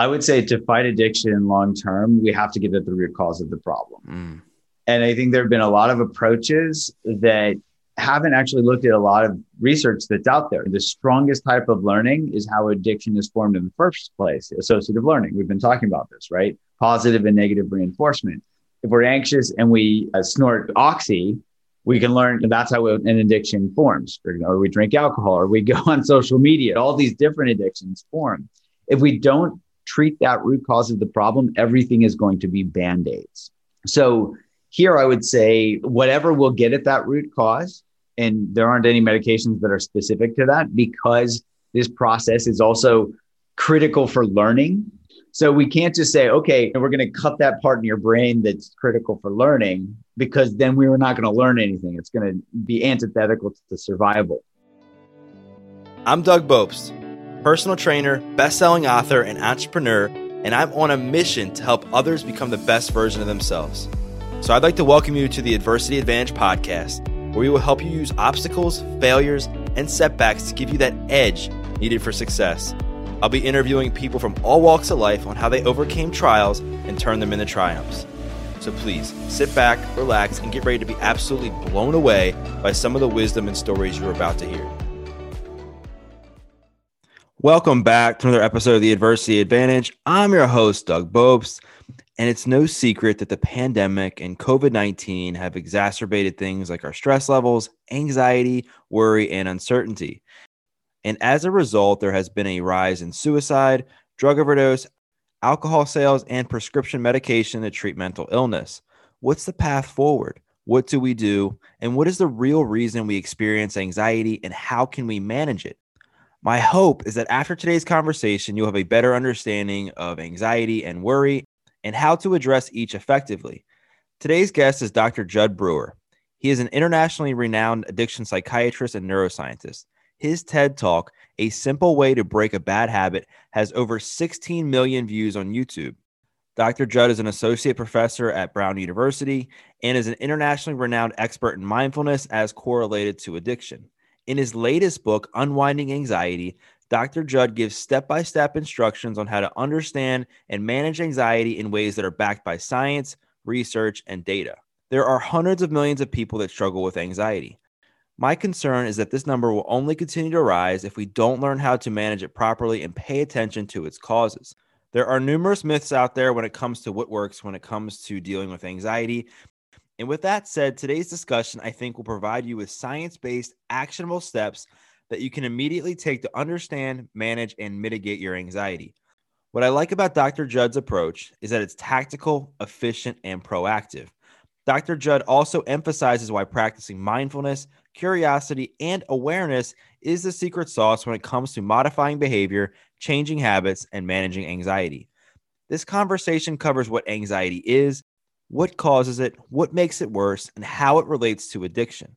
I would say to fight addiction long term, we have to get at the root cause of the problem. Mm. And I think there have been a lot of approaches that haven't actually looked at a lot of research that's out there. The strongest type of learning is how addiction is formed in the first place, associative learning. We've been talking about this, right? Positive and negative reinforcement. If we're anxious and we uh, snort oxy, we can learn that's how an addiction forms, or we drink alcohol, or we go on social media. All these different addictions form. If we don't treat that root cause of the problem, everything is going to be band aids. So, here I would say whatever will get at that root cause, and there aren't any medications that are specific to that because this process is also critical for learning. So we can't just say, okay, we're going to cut that part in your brain that's critical for learning because then we were not going to learn anything. It's going to be antithetical to survival. I'm Doug Bopst, personal trainer, best-selling author, and entrepreneur, and I'm on a mission to help others become the best version of themselves. So I'd like to welcome you to the Adversity Advantage podcast where we will help you use obstacles, failures, and setbacks to give you that edge needed for success. I'll be interviewing people from all walks of life on how they overcame trials and turned them into triumphs. So please sit back, relax, and get ready to be absolutely blown away by some of the wisdom and stories you're about to hear. Welcome back to another episode of the Adversity Advantage. I'm your host, Doug Bopst. And it's no secret that the pandemic and COVID 19 have exacerbated things like our stress levels, anxiety, worry, and uncertainty. And as a result, there has been a rise in suicide, drug overdose, alcohol sales, and prescription medication to treat mental illness. What's the path forward? What do we do? And what is the real reason we experience anxiety and how can we manage it? My hope is that after today's conversation, you'll have a better understanding of anxiety and worry and how to address each effectively. Today's guest is Dr. Jud Brewer. He is an internationally renowned addiction psychiatrist and neuroscientist. His TED Talk, A Simple Way to Break a Bad Habit, has over 16 million views on YouTube. Dr. Jud is an associate professor at Brown University and is an internationally renowned expert in mindfulness as correlated to addiction. In his latest book, Unwinding Anxiety, Dr. Jud gives step by step instructions on how to understand and manage anxiety in ways that are backed by science, research, and data. There are hundreds of millions of people that struggle with anxiety. My concern is that this number will only continue to rise if we don't learn how to manage it properly and pay attention to its causes. There are numerous myths out there when it comes to what works when it comes to dealing with anxiety. And with that said, today's discussion, I think, will provide you with science based, actionable steps that you can immediately take to understand, manage, and mitigate your anxiety. What I like about Dr. Jud's approach is that it's tactical, efficient, and proactive. Dr. Jud also emphasizes why practicing mindfulness, curiosity, and awareness is the secret sauce when it comes to modifying behavior, changing habits, and managing anxiety. This conversation covers what anxiety is, what causes it, what makes it worse, and how it relates to addiction.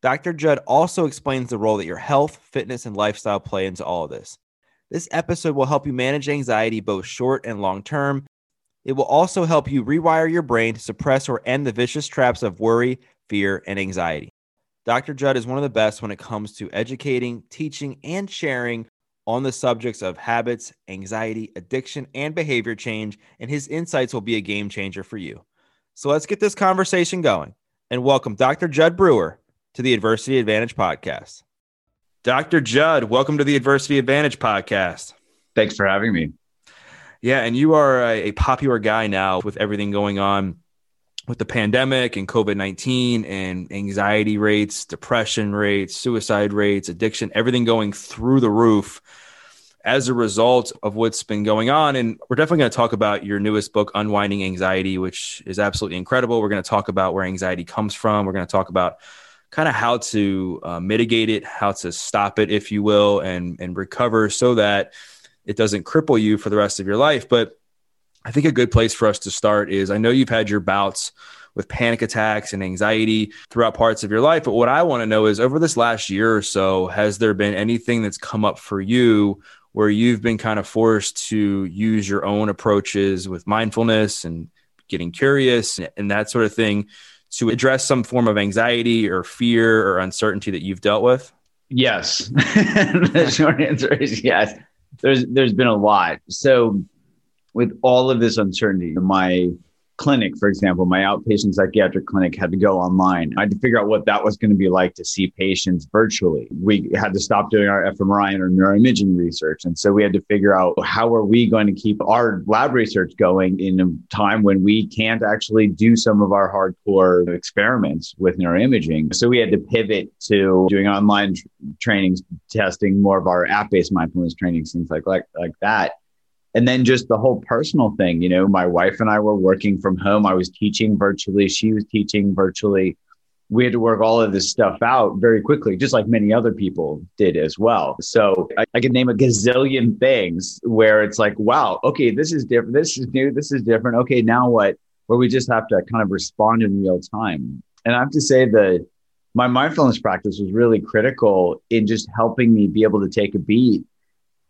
Dr. Jud also explains the role that your health, fitness, and lifestyle play into all of this. This episode will help you manage anxiety both short and long term. It will also help you rewire your brain to suppress or end the vicious traps of worry, fear, and anxiety. Dr. Jud is one of the best when it comes to educating, teaching, and sharing on the subjects of habits, anxiety, addiction, and behavior change, and his insights will be a game changer for you. So let's get this conversation going and welcome Dr. Jud Brewer to the Adversity Advantage podcast. Dr. Jud, welcome to the Adversity Advantage podcast. Thanks for having me. Yeah, and you are a, a popular guy now with everything going on with the pandemic and COVID 19 and anxiety rates, depression rates, suicide rates, addiction, everything going through the roof as a result of what's been going on. And we're definitely going to talk about your newest book, Unwinding Anxiety, which is absolutely incredible. We're going to talk about where anxiety comes from. We're going to talk about kind of how to uh, mitigate it, how to stop it, if you will, and and recover so that it doesn't cripple you for the rest of your life. But I think a good place for us to start is I know you've had your bouts with panic attacks and anxiety throughout parts of your life. But what I want to know is over this last year or so, has there been anything that's come up for you where you've been kind of forced to use your own approaches with mindfulness and getting curious and, and that sort of thing to address some form of anxiety or fear or uncertainty that you've dealt with? Yes. the short answer is yes. There's there's been a lot. So with all of this uncertainty, my clinic, for example, my outpatient psychiatric clinic had to go online. I had to figure out what that was going to be like to see patients virtually. We had to stop doing our fMRI and our neuroimaging research. And so we had to figure out how are we going to keep our lab research going in a time when we can't actually do some of our hardcore experiments with neuroimaging. So we had to pivot to doing online tr- trainings, testing more of our app-based mindfulness trainings, things like, like, like that and then just the whole personal thing you know my wife and i were working from home. I was teaching virtually. She was teaching virtually. We had to work all of this stuff out very quickly just like many other people did as well. So i, I could name a gazillion things where it's like wow okay this is different. This is new. This is different. Okay now what? Where we just have to kind of respond in real time. And i have to say that my mindfulness practice was really critical in just helping me be able to take a beat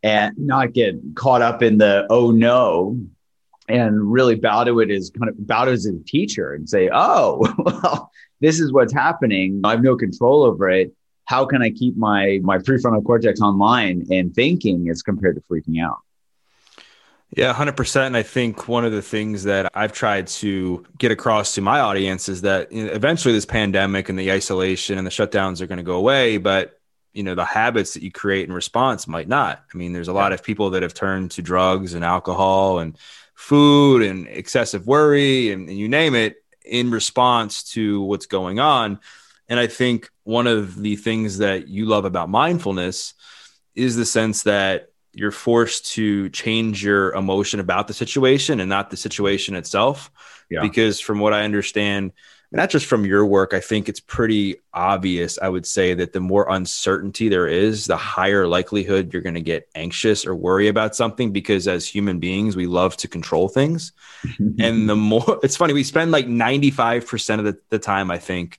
and not get caught up in the oh no and really bow to it as kind of bow to as a teacher and say oh well this is what's happening i have no control over it how can i keep my my prefrontal cortex online and thinking as compared to freaking out yeah, 100%. And I think one of the things that I've tried to get across to my audience is that eventually this pandemic and the isolation and the shutdowns are going to go away. But you know the habits that you create in response might not. I mean there's a lot of people that have turned to drugs and alcohol and food and excessive worry and, and you name it in response to what's going on. And i think one of the things that you love about mindfulness is the sense that you're forced to change your emotion about the situation and not the situation itself. Yeah. because from what i understand not just from your work, I think it's pretty obvious. I would say that the more uncertainty there is, the higher likelihood you're going to get anxious or worry about something because as human beings, we love to control things. and the more it's funny, we spend like 95% of the, the time, I think,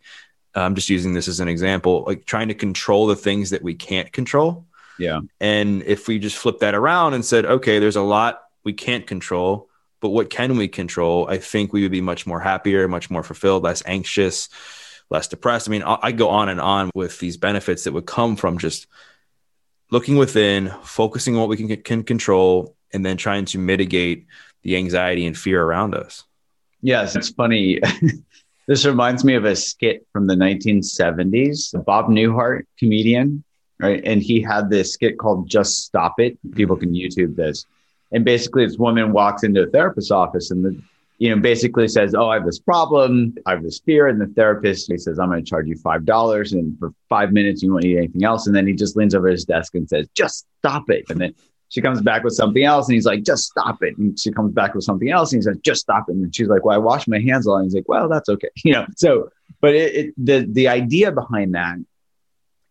I'm just using this as an example, like trying to control the things that we can't control. Yeah. And if we just flip that around and said, okay, there's a lot we can't control but what can we control? I think we would be much more happier, much more fulfilled, less anxious, less depressed. I mean, I go on and on with these benefits that would come from just looking within, focusing on what we can, can control, and then trying to mitigate the anxiety and fear around us. Yes, it's funny. this reminds me of a skit from the 1970s. Bob Newhart, comedian, right? And he had this skit called Just Stop It. People can YouTube this and basically, this woman walks into a therapist's office and the, you know, basically says, "Oh, I have this problem. I have this fear." And the therapist he says, "I'm going to charge you five dollars, and for five minutes, you won't need anything else." And then he just leans over his desk and says, "Just stop it." And then she comes back with something else, and he's like, "Just stop it." And she comes back with something else, and he says, "Just stop it." And she's like, "Well, I wash my hands a lot." And he's like, "Well, that's okay," you know. So, but it, it, the the idea behind that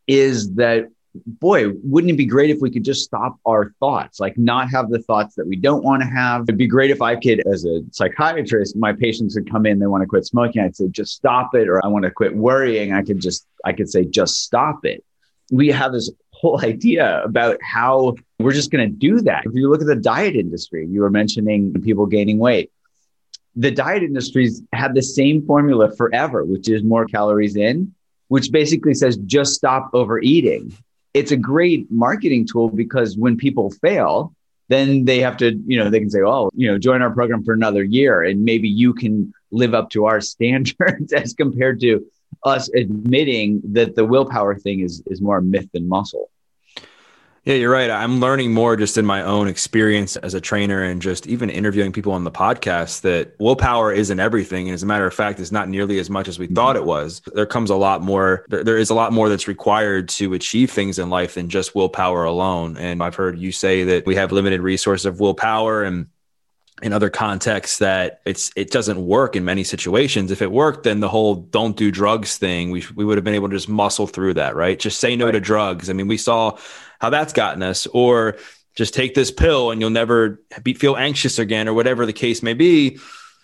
is that boy, wouldn't it be great if we could just stop our thoughts, like not have the thoughts that we don't want to have? It'd be great if I could, as a psychiatrist, my patients would come in, they want to quit smoking. I'd say, just stop it. Or I want to quit worrying. I could just, I could say, just stop it. We have this whole idea about how we're just going to do that. If you look at the diet industry, you were mentioning people gaining weight. The diet industry's had the same formula forever, which is more calories in, which basically says just stop overeating it's a great marketing tool because when people fail, then they have to, you know, they can say, oh, you know, join our program for another year and maybe you can live up to our standards as compared to us admitting that the willpower thing is is more myth than muscle. Yeah, you're right. I'm learning more just in my own experience as a trainer and just even interviewing people on the podcast that willpower isn't everything. And as a matter of fact, it's not nearly as much as we thought it was. There comes a lot more, there, there is a lot more that's required to achieve things in life than just willpower alone. And I've heard you say that we have limited resources of willpower and in other contexts that it's it doesn't work in many situations. If it worked, then the whole "don't do drugs" thing, we we would have been able to just muscle through that, right? Just say no right. to drugs. I mean, we saw how that's gotten us, or just take this pill and you'll never be, feel anxious again, or whatever the case may be.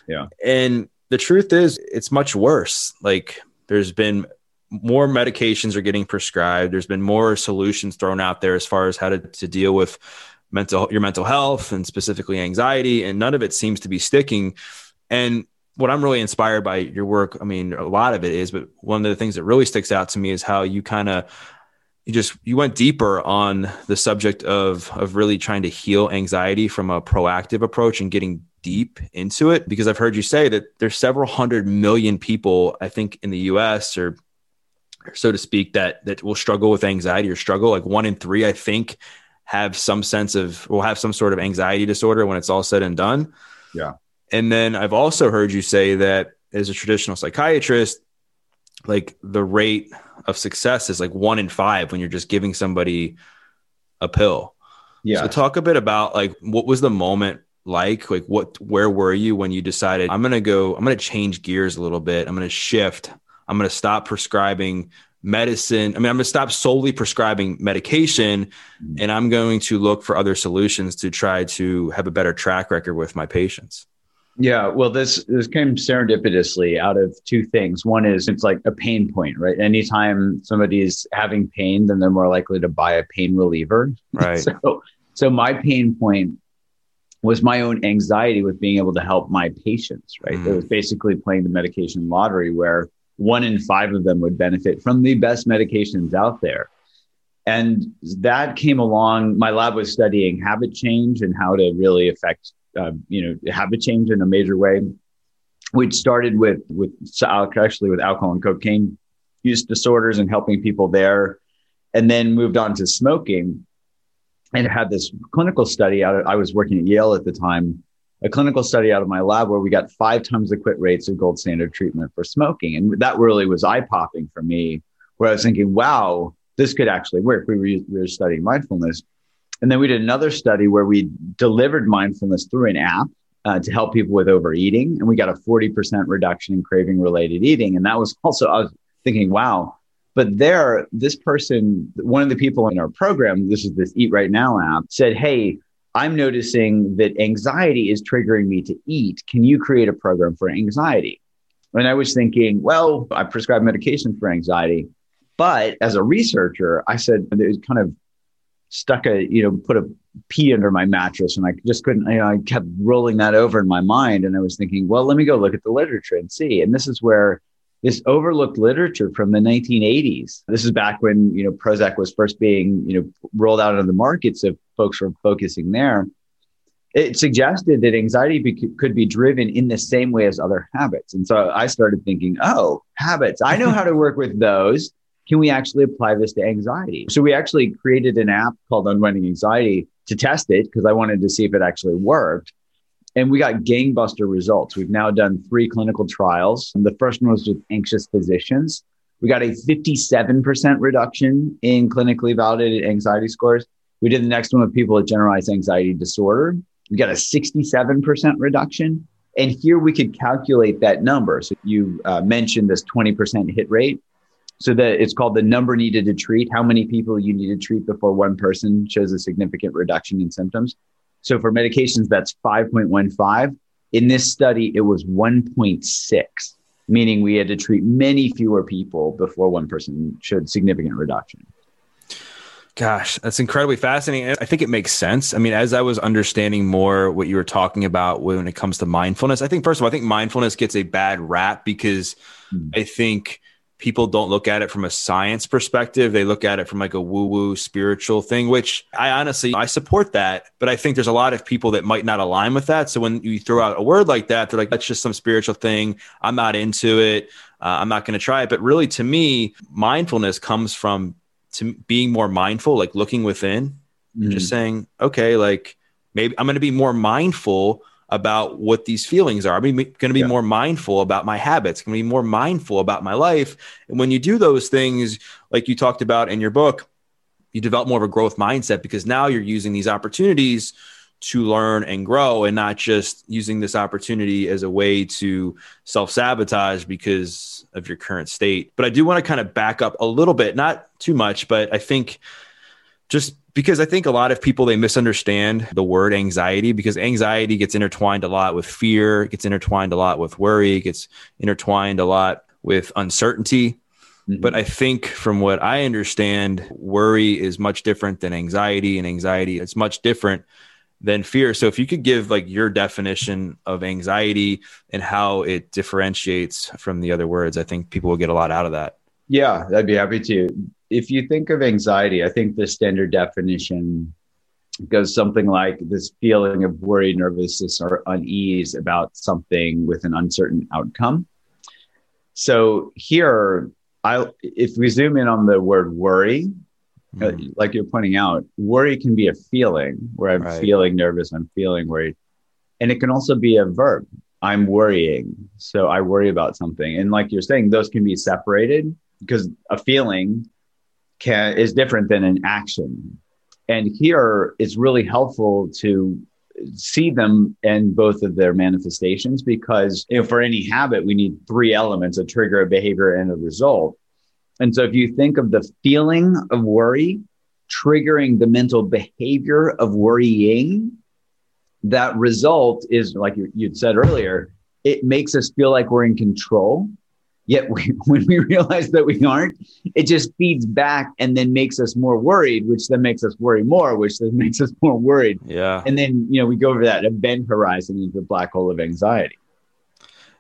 Yeah. And the truth is, it's much worse. Like there's been more medications are getting prescribed. There's been more solutions thrown out there as far as how to, to deal with mental your mental health and specifically anxiety, and none of it seems to be sticking. And what I'm really inspired by your work, I mean, a lot of it is, but one of the things that really sticks out to me is how you kind of you just you went deeper on the subject of of really trying to heal anxiety from a proactive approach and getting deep into it because I've heard you say that there's several hundred million people I think in the US or so to speak that that will struggle with anxiety or struggle like 1 in 3 I think have some sense of will have some sort of anxiety disorder when it's all said and done. Yeah. And then I've also heard you say that as a traditional psychiatrist like the rate of success is like one in five when you're just giving somebody a pill. Yeah. So talk a bit about like what was the moment like? Like what where were you when you decided I'm gonna go, I'm gonna change gears a little bit, I'm gonna shift, I'm gonna stop prescribing medicine. I mean, I'm gonna stop solely prescribing medication mm-hmm. and I'm going to look for other solutions to try to have a better track record with my patients. Yeah, well, this this came serendipitously out of two things. One is it's like a pain point, right? Anytime somebody is having pain, then they're more likely to buy a pain reliever. Right. so, so my pain point was my own anxiety with being able to help my patients. Right. Mm. It was basically playing the medication lottery, where one in five of them would benefit from the best medications out there. And that came along. My lab was studying habit change and how to really affect uh, you know habit change in a major way. We started with with actually with alcohol and cocaine use disorders and helping people there, and then moved on to smoking, and had this clinical study out. Of, I was working at Yale at the time, a clinical study out of my lab where we got five times the quit rates of gold standard treatment for smoking, and that really was eye popping for me. Where I was thinking, wow, this could actually work. We were, we were studying mindfulness. And then we did another study where we delivered mindfulness through an app uh, to help people with overeating. And we got a 40% reduction in craving related eating. And that was also, I was thinking, wow. But there, this person, one of the people in our program, this is this Eat Right Now app, said, Hey, I'm noticing that anxiety is triggering me to eat. Can you create a program for anxiety? And I was thinking, well, I prescribe medication for anxiety. But as a researcher, I said, it kind of stuck a you know put a pea under my mattress and I just couldn't you know I kept rolling that over in my mind and I was thinking well let me go look at the literature and see. And this is where this overlooked literature from the 1980s this is back when you know Prozac was first being you know rolled out on the market so folks were focusing there. It suggested that anxiety be- could be driven in the same way as other habits. And so I started thinking oh habits. I know how to work with those can we actually apply this to anxiety? So we actually created an app called Unwinding Anxiety to test it because I wanted to see if it actually worked. And we got gangbuster results. We've now done three clinical trials. The first one was with anxious physicians. We got a 57% reduction in clinically validated anxiety scores. We did the next one with people with generalized anxiety disorder. We got a 67% reduction. And here we could calculate that number. So you uh, mentioned this 20% hit rate. So that it's called the number needed to treat, how many people you need to treat before one person shows a significant reduction in symptoms. So for medications, that's 5.15. In this study, it was 1.6, meaning we had to treat many fewer people before one person showed significant reduction. Gosh, that's incredibly fascinating. I think it makes sense. I mean, as I was understanding more what you were talking about when it comes to mindfulness, I think, first of all, I think mindfulness gets a bad rap because mm. I think people don't look at it from a science perspective. They look at it from like a woo woo spiritual thing which i honestly i support that but i think there's a lot of people that might not align with that. So when you throw out a word like that they're like that's just some spiritual thing. I'm not into it. Uh, i'm not going to try it. But really to me mindfulness comes from to being more mindful like looking within. Mm. just saying okay like maybe i'm going to be more mindful about what these feelings are. I'm going to be yeah. more mindful about my habits, going to be more mindful about my life. And when you do those things, like you talked about in your book, you develop more of a growth mindset because now you're using these opportunities to learn and grow and not just using this opportunity as a way to self sabotage because of your current state. But I do want to kind of back up a little bit, not too much, but I think just because I think a lot of people they misunderstand the word anxiety because anxiety gets intertwined a lot with fear, gets intertwined a lot with worry, gets intertwined a lot with uncertainty. Mm-hmm. But I think from what I understand, worry is much different than anxiety and anxiety is much different than fear. So if you could give like your definition of anxiety and how it differentiates from the other words, I think people will get a lot out of that. Yeah, I'd be happy to. If you think of anxiety, I think the standard definition goes something like this feeling of worry, nervousness, or unease about something with an uncertain outcome. So here, I if we zoom in on the word worry, mm. like you're pointing out, worry can be a feeling where I'm right. feeling nervous, I'm feeling worried, and it can also be a verb. I'm worrying, so I worry about something, and like you're saying, those can be separated because a feeling can is different than an action and here it's really helpful to see them in both of their manifestations because you know, for any habit, we need three elements a trigger, a behavior, and a result. And so if you think of the feeling of worry triggering the mental behavior of worrying, that result is like you, you'd said earlier, it makes us feel like we're in control Yet we, when we realize that we aren't, it just feeds back and then makes us more worried, which then makes us worry more, which then makes us more worried. Yeah. And then, you know, we go over that event horizon into the black hole of anxiety.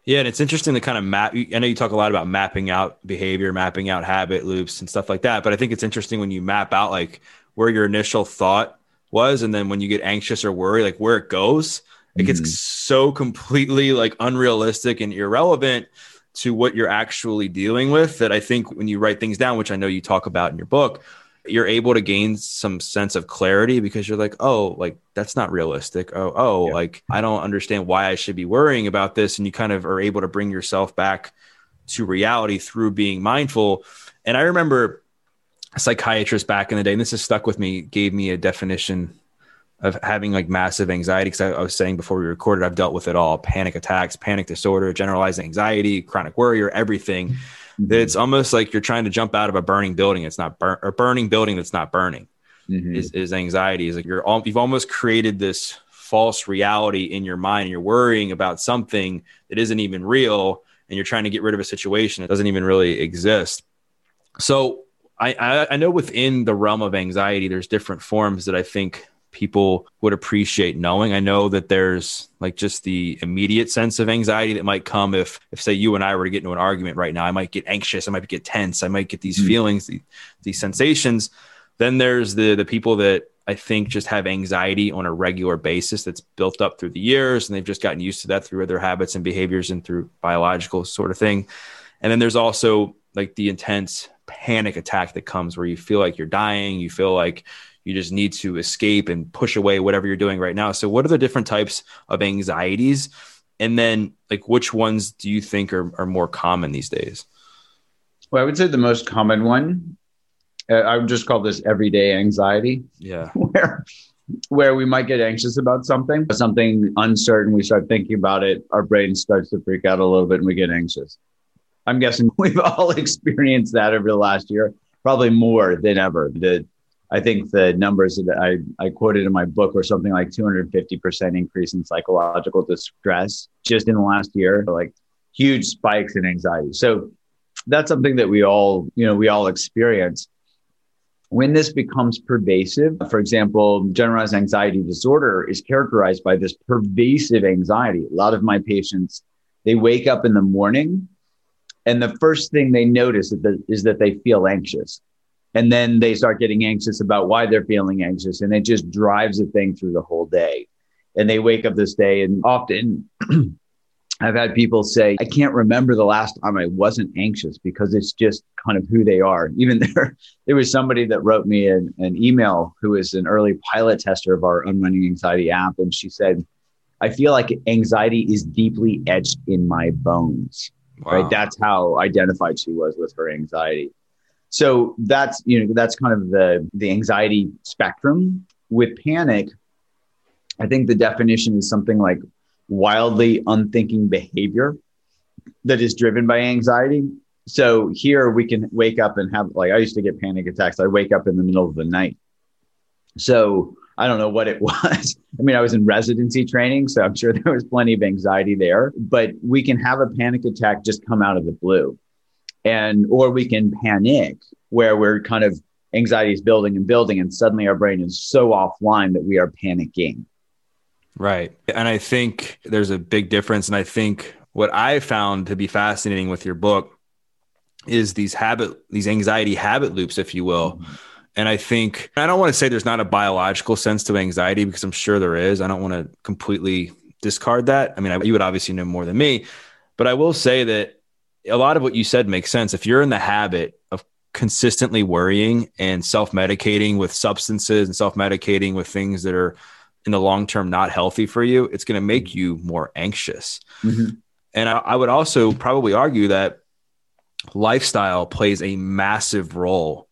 Yeah, and it's interesting to kind of map. I know you talk a lot about mapping out behavior, mapping out habit loops and stuff like that. But I think it's interesting when you map out like where your initial thought was, and then when you get anxious or worry, like where it goes, it gets mm-hmm. so completely like unrealistic and irrelevant to what you're actually dealing with that I think when you write things down, which I know you talk about in your book, you're able to gain some sense of clarity because you're like, oh, like that's not realistic. Oh, oh, yeah. like I don't understand why I should be worrying about this. And you kind of are able to bring yourself back to reality through being mindful. And I remember a psychiatrist back in the day, and this has stuck with me, gave me a definition of having like massive anxiety because I, I, was saying before we recorded i've dealt with it all panic attacks panic disorder generalized anxiety chronic worry or everything mm-hmm. that it's almost like you're trying to jump out of a burning building it's not burn or burning building that's not burning mm-hmm. is, is anxiety is like you're all, you've almost created this false reality in your mind and you're worrying about something that isn't even real and you're trying to get rid of a situation that doesn't even really exist so I, I know within the realm of anxiety, there's different forms that I think people would appreciate knowing. I know that there's like just the immediate sense of anxiety that might come if, if say you and I were to get into an argument right now, I might get anxious, I might get tense, I might get these mm-hmm. feelings, these, these sensations. Then there's the the people that I think just have anxiety on a regular basis that's built up through the years and they've just gotten used to that through their habits and behaviors and through biological sort of thing. And then there's also like the intense panic attack that comes where you feel like you're dying, you feel like you just need to escape and push away whatever you're doing right now. So, what are the different types of anxieties? And then, like, which ones do you think are, are more common these days? Well, I would say the most common one, uh, I would just call this everyday anxiety. Yeah. Where, where we might get anxious about something, something uncertain, we start thinking about it, our brain starts to freak out a little bit and we get anxious. I'm guessing we've all experienced that over the last year, probably more than ever. The I think the numbers that I, I quoted in my book were something like 250% increase in psychological distress just in the last year, like huge spikes in anxiety. So that's something that we all, you know, we all experience. When this becomes pervasive, for example, generalized anxiety disorder is characterized by this pervasive anxiety. A lot of my patients, they wake up in the morning and the first thing they notice is that they feel anxious and then they start getting anxious about why they're feeling anxious and it just drives the thing through the whole day and they wake up this day and often I've had people say, I can't remember the last time I wasn't anxious because it's just kind of who they are. Even there, there was somebody that wrote me an, an email who is an early pilot tester of our Unwinding Anxiety app. And she said, I feel like anxiety is deeply etched in my bones. Wow. Right. That's how identified she was with her anxiety. So that's you know that's kind of the the anxiety spectrum. With panic, I think the definition is something like wildly unthinking behavior that is driven by anxiety. So here we can wake up and have like I used to get panic attacks. I wake up in the middle of the night. So I don't know what it was. I mean, I was in residency training, so I'm sure there was plenty of anxiety there, but we can have a panic attack just come out of the blue and or we can panic where we're kind of anxiety is building and building and suddenly our brain is so offline that we are panicking right and i think there's a big difference and i think what i found to be fascinating with your book is these habit, these anxiety habit loops, if you will. Mm-hmm. And I think, I don't want to say there's not a biological sense to anxiety because I'm sure there is. I don't want to completely discard that. I mean, I, you would obviously know more than me, but I will say that a lot of what you said makes sense. If you're in the habit of consistently worrying and self medicating with substances and self medicating with things that are in the long term not healthy for you, it's going to make you more anxious. Mm-hmm. And I, I would also probably argue that lifestyle plays a massive role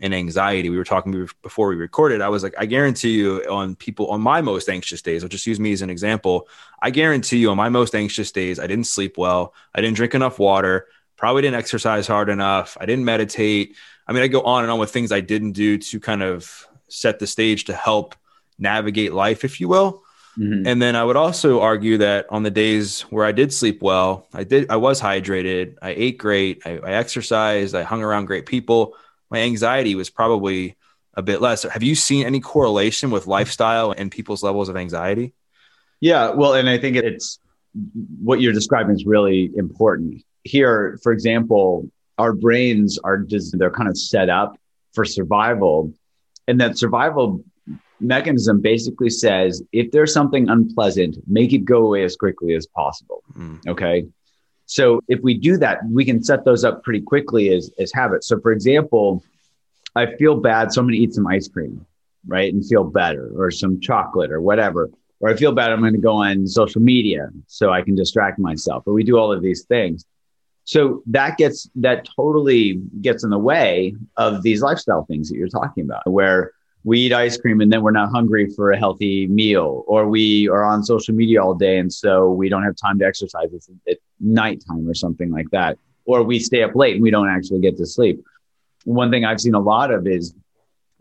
in anxiety. We were talking before we recorded. I was like, I guarantee you, on people on my most anxious days, I'll just use me as an example. I guarantee you, on my most anxious days, I didn't sleep well. I didn't drink enough water. Probably didn't exercise hard enough. I didn't meditate. I mean, I go on and on with things I didn't do to kind of set the stage to help navigate life, if you will. Mm-hmm. And then I would also argue that on the days where I did sleep well, I did I was hydrated, I ate great, I, I exercised, I hung around great people. My anxiety was probably a bit less. Have you seen any correlation with lifestyle and people's levels of anxiety? Yeah, well, and I think it's what you're describing is really important. Here, for example, our brains are just they're kind of set up for survival and that survival mechanism basically says if there's something unpleasant, make it go away as quickly as possible. Mm. Okay. So if we do that, we can set those up pretty quickly as, as habits. So for example, I feel bad, so I'm going to eat some ice cream, right? And feel better or some chocolate or whatever. Or I feel bad, I'm going to go on social media so I can distract myself. Or we do all of these things. So that gets, that totally gets in the way of these lifestyle things that you're talking about, where we eat ice cream and then we're not hungry for a healthy meal, or we are on social media all day and so we don't have time to exercise at nighttime or something like that, or we stay up late and we don't actually get to sleep. One thing I've seen a lot of is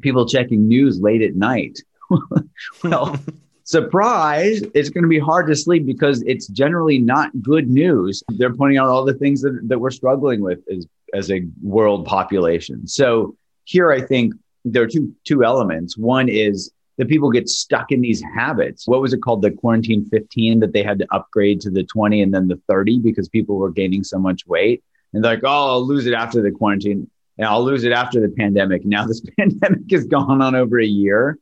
people checking news late at night. well, surprise, it's going to be hard to sleep because it's generally not good news. They're pointing out all the things that, that we're struggling with as, as a world population. So here, I think there are two two elements. One is that people get stuck in these habits. What was it called? The quarantine 15 that they had to upgrade to the 20 and then the 30 because people were gaining so much weight. And they're like, oh, I'll lose it after the quarantine. And I'll lose it after the pandemic. Now this pandemic has gone on over a year.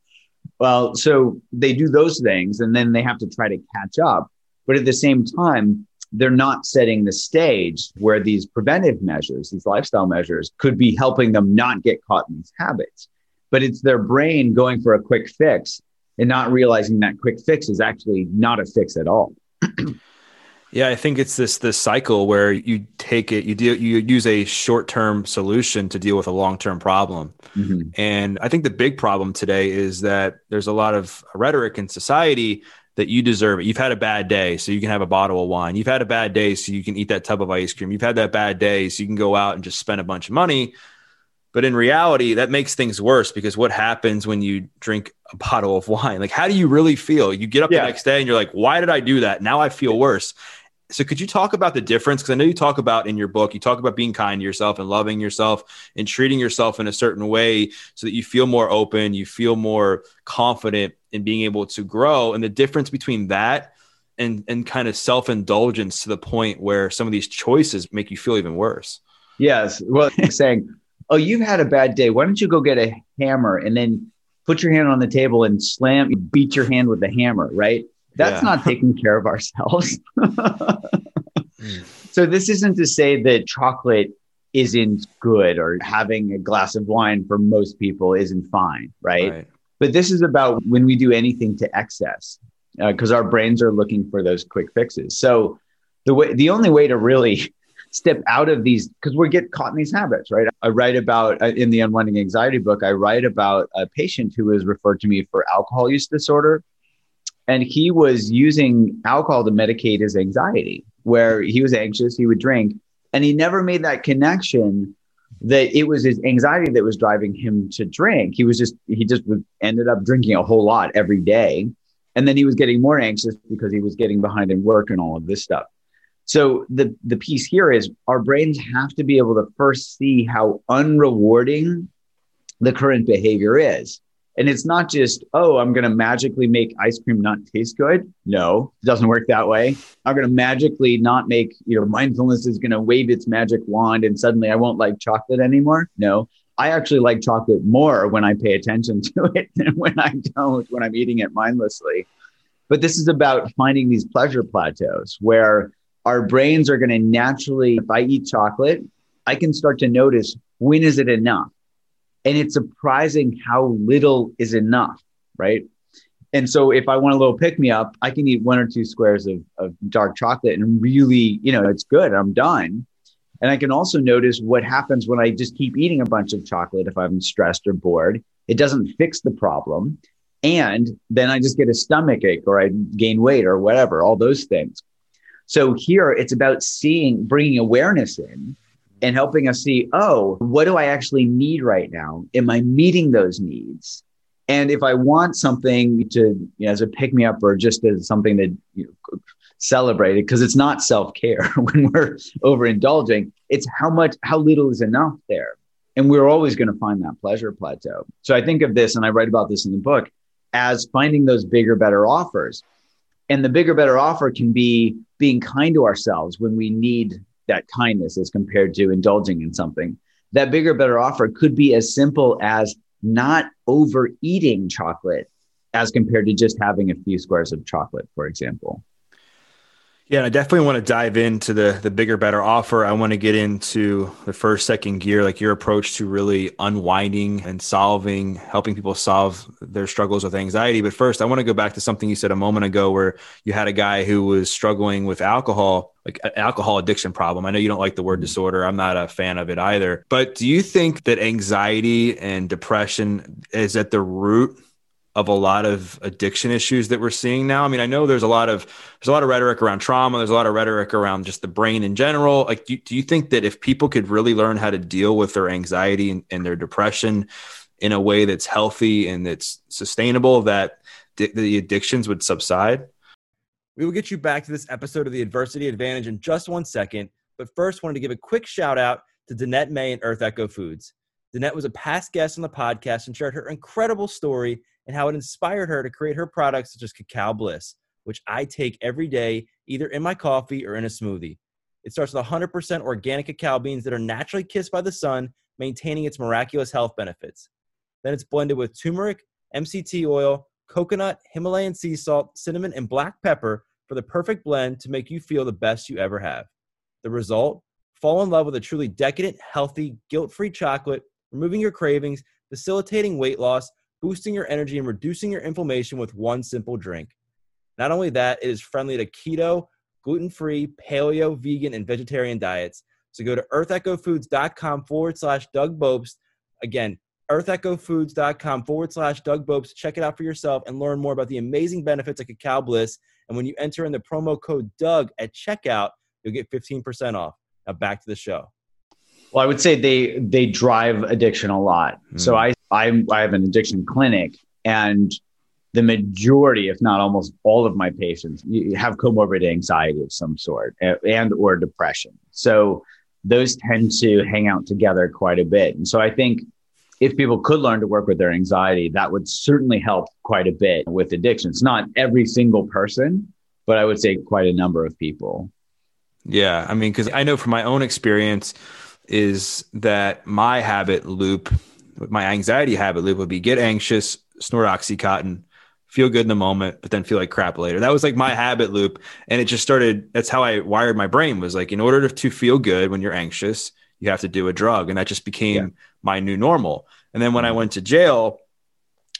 Well, so they do those things and then they have to try to catch up. But at the same time, they're not setting the stage where these preventive measures, these lifestyle measures, could be helping them not get caught in these habits but it's their brain going for a quick fix and not realizing that quick fix is actually not a fix at all. yeah, I think it's this this cycle where you take it, you deal, you use a short term solution to deal with a long term problem, mm-hmm. and I think the big problem today is that there's a lot of rhetoric in society that you deserve it. You've had a bad day, so you can have a bottle of wine. You've had a bad day, so you can eat that tub of ice cream. You've had that bad day, so you can go out and just spend a bunch of money but in reality, that makes things worse because what happens when you drink a bottle of wine? Like, how do you really feel? You get up yeah. the next day and you're like, why did I do that? Now I feel worse. So, could you talk about the difference? Because I know you talk about in your book, you talk about being kind to yourself and loving yourself and treating yourself in a certain way so that you feel more open, you feel more confident in being able to grow. And the difference between that and, and kind of self indulgence to the point where some of these choices make you feel even worse. Yes. Well, saying, oh, you've had a bad day. Why don't you go get a hammer and then put your hand on the table and slam, beat your hand with the hammer, right? That's yeah. not taking care of ourselves. So, this isn't to say that chocolate isn't good or having a glass of wine for most people isn't fine, right? right. But this is about when we do anything to excess because uh, our brains are looking for those quick fixes. So, the way, the only way to really step out of these because we get caught in these habits, right? I write about uh, in the Unwinding Anxiety book, I write about a patient who was referred to me for alcohol use disorder. And he was using alcohol to medicate his anxiety, where he was anxious, he would drink, and he never made that connection that it was his anxiety that was driving him to drink. He was just, he just ended up drinking a whole lot every day. And then he was getting more anxious because he was getting behind in work and all of this stuff. So the the piece here is our brains have to be able to first see how unrewarding the current behavior is. And it's not just, oh, I'm going to magically make ice cream not taste good. No, it doesn't work that way. I'm going to magically not make, you know, mindfulness is going to wave its magic wand and suddenly I won't like chocolate anymore. No, I actually like chocolate more when I pay attention to it than when I don't, when I'm eating it mindlessly. But this is about finding these pleasure plateaus where our brains are going to naturally, if I eat chocolate, I can start to notice when is it enough? And it's surprising how little is enough, right? And so if I want a little pick me up, I can eat one or two squares of, of dark chocolate and really, you know, it's good. I'm done. And I can also notice what happens when I just keep eating a bunch of chocolate if I'm stressed or bored. It doesn't fix the problem. And then I just get a stomach ache or I gain weight or whatever, all those things. So here it's about seeing, bringing awareness in and helping us see, oh, what do I actually need right now? Am I meeting those needs? And if I want something to, you know, as a pick me up or just as something that you know, celebrate it, because it's not self care when we're overindulging, it's how much, how little is enough there. And we're always going to find that pleasure plateau. So I think of this, and I write about this in the book, as finding those bigger, better offers. And the bigger, better offer can be being kind to ourselves when we need that kindness as compared to indulging in something. That bigger, better offer could be as simple as not overeating chocolate as compared to just having a few squares of chocolate, for example. Yeah, and I definitely want to dive into the the bigger, better offer. I want to get into the first, second gear, like your approach to really unwinding and solving, helping people solve their struggles with anxiety. But first, I want to go back to something you said a moment ago, where you had a guy who was struggling with alcohol, like an alcohol addiction problem. I know you don't like the word mm-hmm. disorder. I'm not a fan of it either. But do you think that anxiety and depression is at the root of a lot of addiction issues that we're seeing now. I mean, I know there's a lot of there's a lot of rhetoric around trauma. There's a lot of rhetoric around just the brain in general. Like, do, do you think that if people could really learn how to deal with their anxiety and, and their depression in a way that's healthy and that's sustainable, that di- the addictions would subside? We will get you back to this episode of the Adversity Advantage in just one second. But first, wanted to give a quick shout out to Danette May and Earth Echo Foods. Danette was a past guest on the podcast and shared her incredible story and how it inspired her to create her products such as Cacao Bliss, which I take every day, either in my coffee or in a smoothie. It starts with 100% organic cacao beans that are naturally kissed by the sun, maintaining its miraculous health benefits. Then it's blended with turmeric, MCT oil, coconut, Himalayan sea salt, cinnamon, and black pepper for the perfect blend to make you feel the best you ever have. The result? Fall in love with a truly decadent, healthy, guilt free chocolate, removing your cravings, facilitating weight loss, boosting your energy and reducing your inflammation with one simple drink. Not only that, it is friendly to keto, gluten free, paleo, vegan, and vegetarian diets. So go to earthechofoods.com forward slash Doug Bopst. Again, earthechofoods.com forward slash Doug Bopst. Check it out for yourself and learn more about the amazing benefits of Cacao Bliss. And when you enter in the promo code Doug at checkout, you'll get 15% off. Now back to the show. Well, I would say they they drive addiction a lot. Mm. So I I I have an addiction clinic, and the majority, if not almost all of my patients, have comorbid anxiety of some sort and or depression. So those tend to hang out together quite a bit. And so I think if people could learn to work with their anxiety, that would certainly help quite a bit with addiction. It's not every single person, but I would say quite a number of people. Yeah. I mean, because I know from my own experience, is that my habit loop, my anxiety habit loop would be get anxious, snort Oxycontin, feel good in the moment, but then feel like crap later. That was like my habit loop. And it just started, that's how I wired my brain was like, in order to feel good when you're anxious, you have to do a drug. And that just became yeah. my new normal. And then when I mm-hmm. went to jail,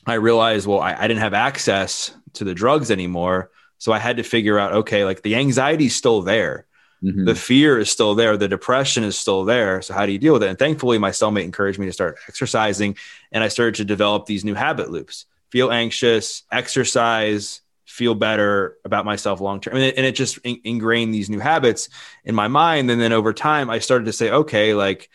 I realized, well, I, I didn't have access to the drugs anymore. So I had to figure out, okay, like the anxiety is still there Mm-hmm. The fear is still there. The depression is still there. So how do you deal with it? And thankfully, my cellmate encouraged me to start exercising, and I started to develop these new habit loops. Feel anxious, exercise, feel better about myself long term. And, and, it just in- ingrained these new habits in my mind. And then over time, I started to say, okay, like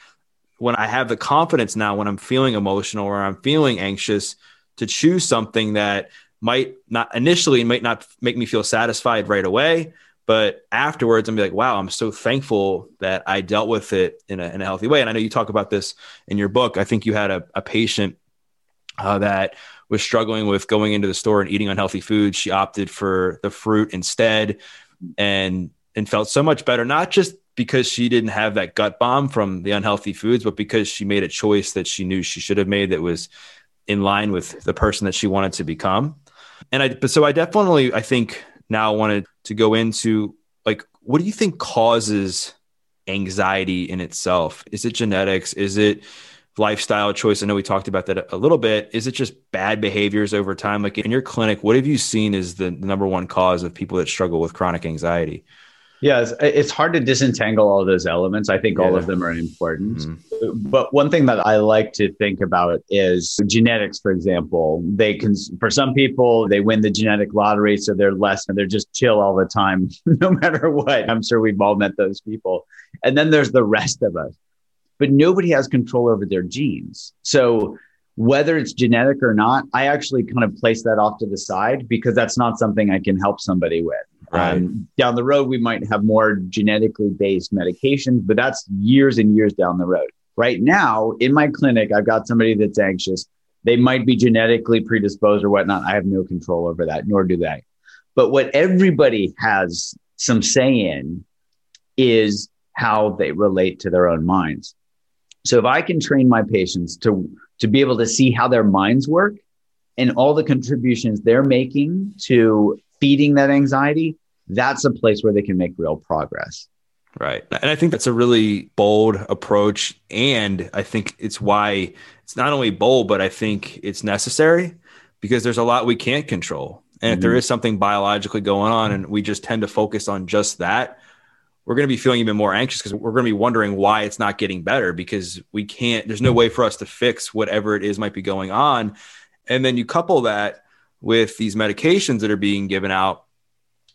when I have the confidence now, when I'm feeling emotional or I'm feeling anxious, to choose something that might not initially might not make me feel satisfied right away but afterwards, I'm like, wow, I'm so thankful that I dealt with it in a, in a healthy way. And I know you talk about this in your book. I think you had a, a patient uh, that was struggling with going into the store and eating unhealthy foods. She opted for the fruit instead and and felt so much better, not just because she didn't have that gut bomb from the unhealthy foods, but because she made a choice that she knew she should have made that was in line with the person that she wanted to become. And I, so I definitely, I think now I wanted to go into like, what do you think causes anxiety in itself? Is it genetics? Is it lifestyle choice? I know we talked about that a little bit. Is it just bad behaviors over time? Like in your clinic, what have you seen is the number one cause of people that struggle with chronic anxiety? Yeah, it's, it's, hard to disentangle all those elements. I think yeah. all of them are important. Mm-hmm. But one thing that I like to think about is genetics, for example. They can, for some people, they win the genetic lottery, so they're less and they're just chill all the time, no matter what. I'm sure we've all met those people. And then there's the rest of us. But nobody has control over their genes. So whether it's genetic or not, I actually kind of place that off to the side because that's not something I can help somebody with. Right. Um, down the road, we might have more genetically based medications, but that's years and years down the road. Right now, in my clinic, I've got somebody that's anxious. They might be genetically predisposed or whatnot. I have no control over that, nor do they. But what everybody has some say in is how they relate to their own minds. So if I can train my patients to, to be able to see how their minds work and all the contributions they're making to feeding that anxiety, that's a place where they can make real progress. Right. And I think that's a really bold approach. And I think it's why it's not only bold, but I think it's necessary because there's a lot we can't control. And mm-hmm. if there mm-hmm. something biologically going on and we just tend to focus on just that, we're going to be feeling even more anxious because we're going to be wondering why it's not getting better because we can't, there's no way for us to fix whatever it is might be going on. And then you couple that with these medications that are being given out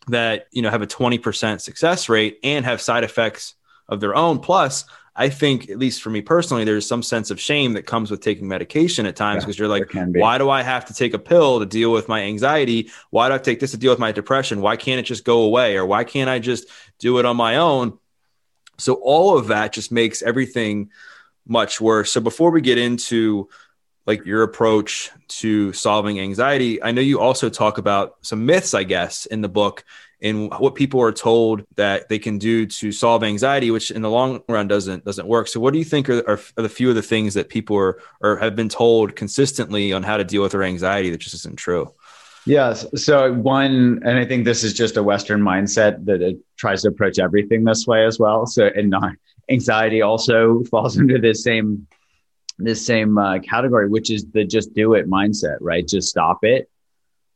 that you know have a 20% success rate and have side effects of their own plus i think at least for me personally there's some sense of shame that comes with taking medication at times because yeah, you're like why do i have to take a pill to deal with my anxiety? Why do i take this to deal with my depression? Why can't it just go away? Or why can't i just do it on my own? So all of that just makes everything much worse. So before we get into like your approach to solving anxiety. I know you also talk about some myths, I guess, in the book and what people are told that they can do to solve anxiety, which in the long run doesn't doesn't work. So, what do you think are, are, are the few of the things that people are or have been told consistently on how to deal with their anxiety that just isn't true? Yes. So one, and I think this is just a Western mindset that it tries to approach everything this way as well. So, and not anxiety also falls into this same this same uh, category, which is the just do it mindset, right? Just stop it.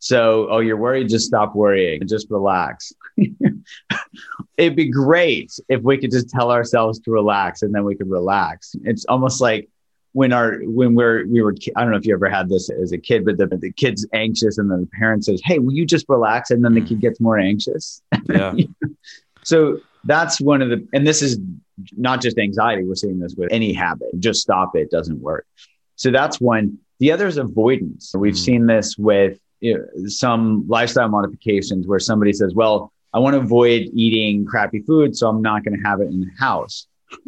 So, oh, you're worried, just stop worrying and just relax. It'd be great if we could just tell ourselves to relax and then we could relax. It's almost like when our when we're we were I don't know if you ever had this as a kid, but the, the kid's anxious and then the parent says, "Hey, will you just relax?" and then the mm. kid gets more anxious. Yeah. so that's one of the and this is not just anxiety we're seeing this with any habit just stop it doesn't work so that's one the other is avoidance we've mm. seen this with you know, some lifestyle modifications where somebody says well i want to avoid eating crappy food so i'm not going to have it in the house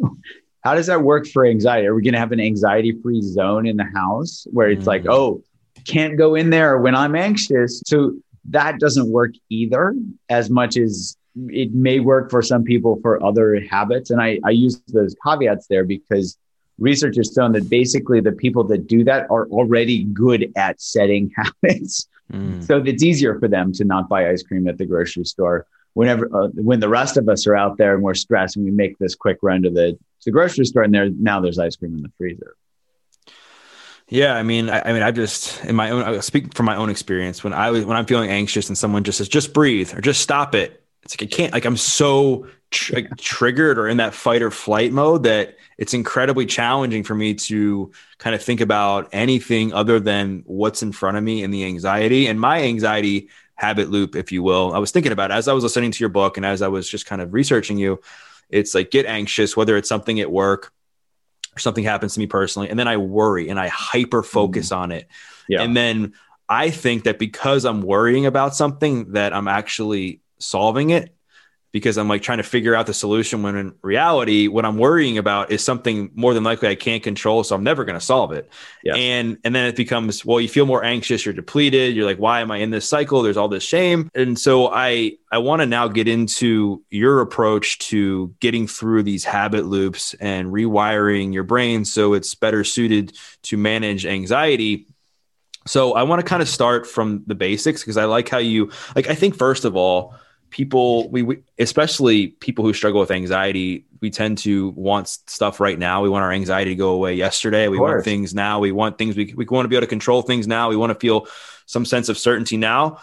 how does that work for anxiety are we going to have an anxiety free zone in the house where it's mm. like oh can't go in there when i'm anxious so that doesn't work either as much as it may work for some people for other habits. And I, I use those caveats there because research has shown that basically the people that do that are already good at setting habits. Mm. So it's easier for them to not buy ice cream at the grocery store. Whenever uh, when the rest of us are out there and we're stressed and we make this quick run to the, to the grocery store and there now there's ice cream in the freezer. Yeah, I mean, I, I, mean, I just in my own. I speak from my own experience. When I was when I'm feeling anxious and someone just says, "Just breathe" or "Just stop it," it's like I can't like I'm so tr- triggered or in that fight or flight mode that it's incredibly challenging for me to kind of think about anything other than what's in front of me and the anxiety and my anxiety habit loop, if you will. I was thinking about it as I was listening to your book and as I was just kind of researching you. It's like get anxious, whether it's something at work or something happens to me personally, and then I worry and I hyper focus mm-hmm. on it. Yeah. And then I think that because I'm worrying about something that I'm actually solving it because I'm like trying to figure out the solution when in reality, what I'm worrying about is something more than likely I can't control. So I'm never going to solve it. Yes. And, and then it becomes, well, you feel more anxious, you're depleted. You're like, why am I in this cycle? There's all this shame. And so I, I want to now get into your approach to getting through these habit loops and rewiring your brain so it's better suited to manage anxiety so I want to kind of start from the basics because I like how you like I think first of all people we, we, especially people who struggle with anxiety we tend to want stuff right now. We want our anxiety to go away yesterday. We want things now. We want things we, we want to be able to control things now. We want to feel some sense of certainty now.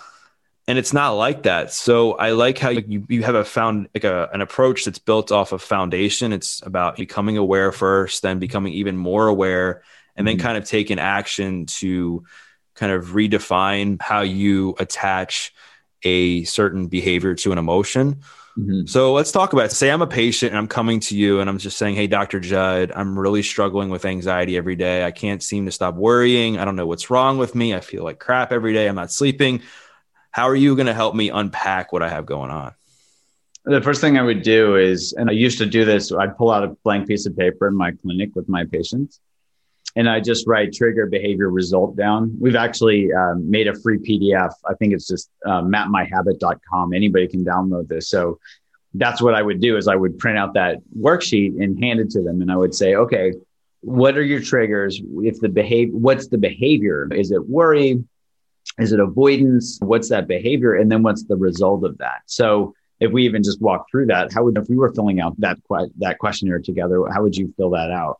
And it's not like that. So i like how you, you have a found like a, an approach that's built off of foundation. It's about becoming aware first then becoming even more aware and then mm-hmm. kind of taking action to kind of redefine how you attach a certain behavior to an emotion. Mm-hmm. So let's talk about it. Say I'm a patient and I'm coming to you and I'm just saying, Hey, Dr. Jud, I'm really struggling with anxiety every day. I can't seem to stop worrying. I don't know what's wrong with me. I feel like crap every day. I'm not sleeping. How are you going to help me unpack what I have going on? The first thing I would do is, and I used to do this, I'd pull out a blank piece of paper in my clinic with my patients and I just write trigger behavior result down. We've actually um, made a free PDF. I think it's just uh, mapmyhabit.com. Anybody can download this. So that's what I would do is I would print out that worksheet and hand it to them. And I would say, okay, what are your triggers? If the behavior, what's the behavior? Is it worry? Is it avoidance? What's that behavior? And then what's the result of that? So if we even just walk through that, how would, if we were filling out that, that questionnaire together, how would you fill that out?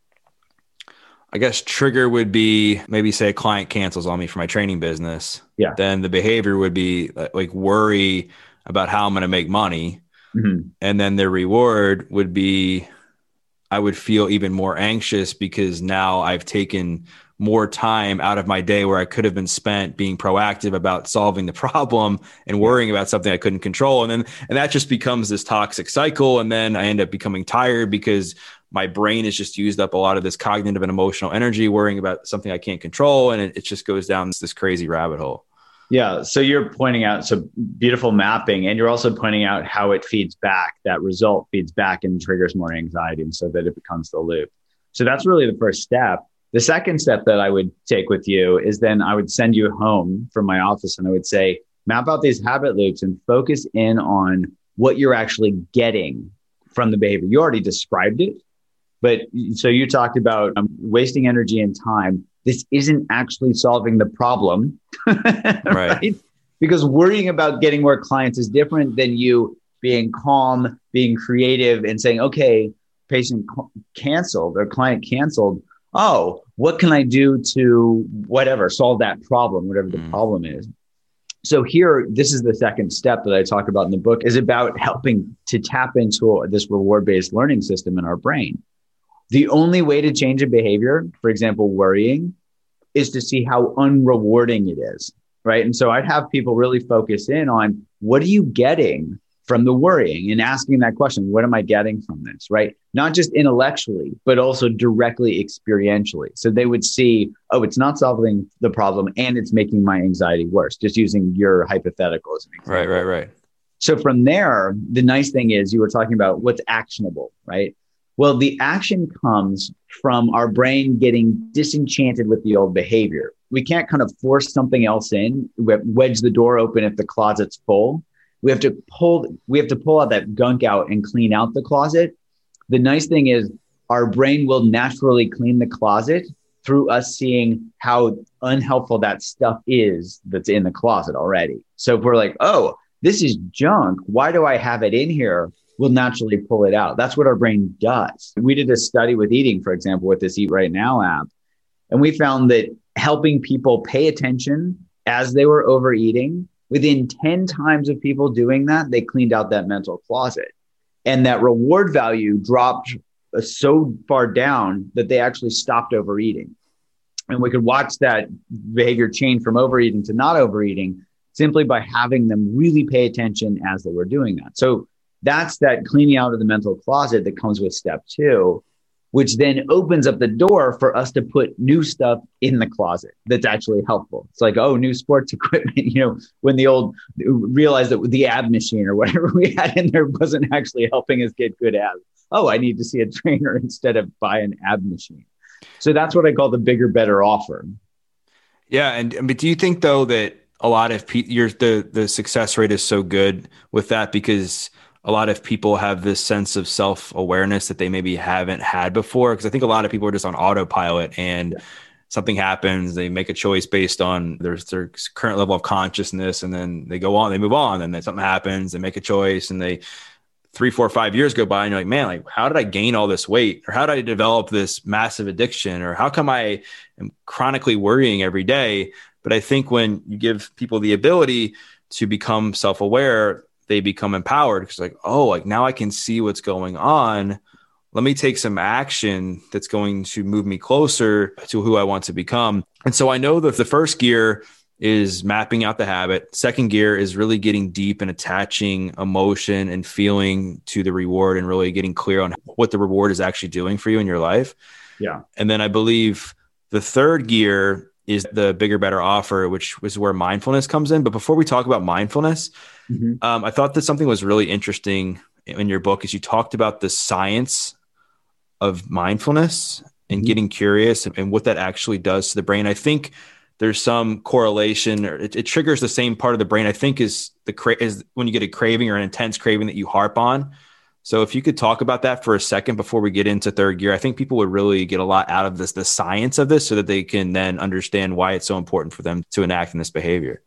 I guess trigger would be maybe say a client cancels on me for my training business. Yeah. Then the behavior would be like worry about how I'm going to make money. Mm-hmm. And then the reward would be I would feel even more anxious because now I've taken more time out of my day where I could have been spent being proactive about solving the problem and worrying about something I couldn't control. And then, and that just becomes this toxic cycle. And then I end up becoming tired because my brain has just used up a lot of this cognitive and emotional energy worrying about something I can't control. And it, it just goes down this crazy rabbit hole. Yeah. So you're pointing out so beautiful mapping, and you're also pointing out how it feeds back. That result feeds back and triggers more anxiety, and so that it becomes the loop. So that's really the first step. The second step that I would take with you is then I would send you home from my office and I would say, map out these habit loops and focus in on what you're actually getting from the behavior. You already described it, but so you talked about um, wasting energy and time. This isn't actually solving the problem, right. right? Because worrying about getting more clients is different than you being calm, being creative, and saying, okay, patient canceled or client canceled. Oh, what can I do to whatever solve that problem, whatever the mm. problem is? So here, this is the second step that I talk about in the book is about helping to tap into this reward-based learning system in our brain. The only way to change a behavior, for example, worrying, is to see how unrewarding it is. Right. And so I'd have people really focus in on what are you getting from the worrying and asking that question what am I getting from this? Right. Not just intellectually, but also directly experientially. So they would see, oh, it's not solving the problem and it's making my anxiety worse, just using your hypothetical as an example. Right, right, right. So from there, the nice thing is you were talking about what's actionable, right? Well, the action comes from our brain getting disenchanted with the old behavior. We can't kind of force something else in, wedge the door open if the closet's full. We have to pull we have to pull out that gunk out and clean out the closet. The nice thing is our brain will naturally clean the closet through us seeing how unhelpful that stuff is that's in the closet already. So if we're like, "Oh, this is junk. Why do I have it in here?" Will naturally pull it out. That's what our brain does. We did a study with eating, for example, with this Eat Right Now app, and we found that helping people pay attention as they were overeating, within 10 times of people doing that, they cleaned out that mental closet. And that reward value dropped so far down that they actually stopped overeating. And we could watch that behavior change from overeating to not overeating simply by having them really pay attention as they were doing that. So that's that cleaning out of the mental closet that comes with step two. which then opens up the door for us to put new stuff in the closet that's actually helpful. It's like, oh, new sports equipment. You know, when the old realized that the ab machine or whatever we had in there wasn't actually helping us get good abs. Oh, I need to see a trainer instead of buy an ab machine. So that's what I call the bigger, better offer. Yeah, and but do you think though that a lot of pe- your the the success rate is so good with that because a lot of people have this sense of self awareness that they maybe haven't had before. Because I think a lot of people are just on autopilot and yeah. something happens, they make a choice based on their, their current level of consciousness, and then they go on, they move on, and then something happens, they make a choice, and they three, four, five years go by, and you're like, man, like how did I gain all this weight, or how did I develop this massive addiction, or how come I am chronically worrying every day? But I think when you give people the ability to become self aware, they become empowered. Because like oh like now i can see what's going on. Let me take some action that's going to move me closer to who i want to become. And so i know that the first gear is mapping out the habit. Second gear is really getting deep and attaching emotion and feeling to the reward and really getting clear on what the reward is actually doing for you in your life. Yeah. And then i believe the third gear is the bigger better offer which was where mindfulness comes in. But before we talk about mindfulness Mm-hmm. Um, I thought that something was really interesting in your book is you talked about the science of mindfulness and mm-hmm. getting curious and, and, what that actually does to the brain. I think there's some correlation or it, it triggers the same part of the brain. I think is the cra- is when you get a craving or an intense craving that you harp on. So if you could talk about that for a second before we get into third gear, I think people would really get a lot out of this, the science of this, so that they can then understand why it's so important for them to enact in this behavior.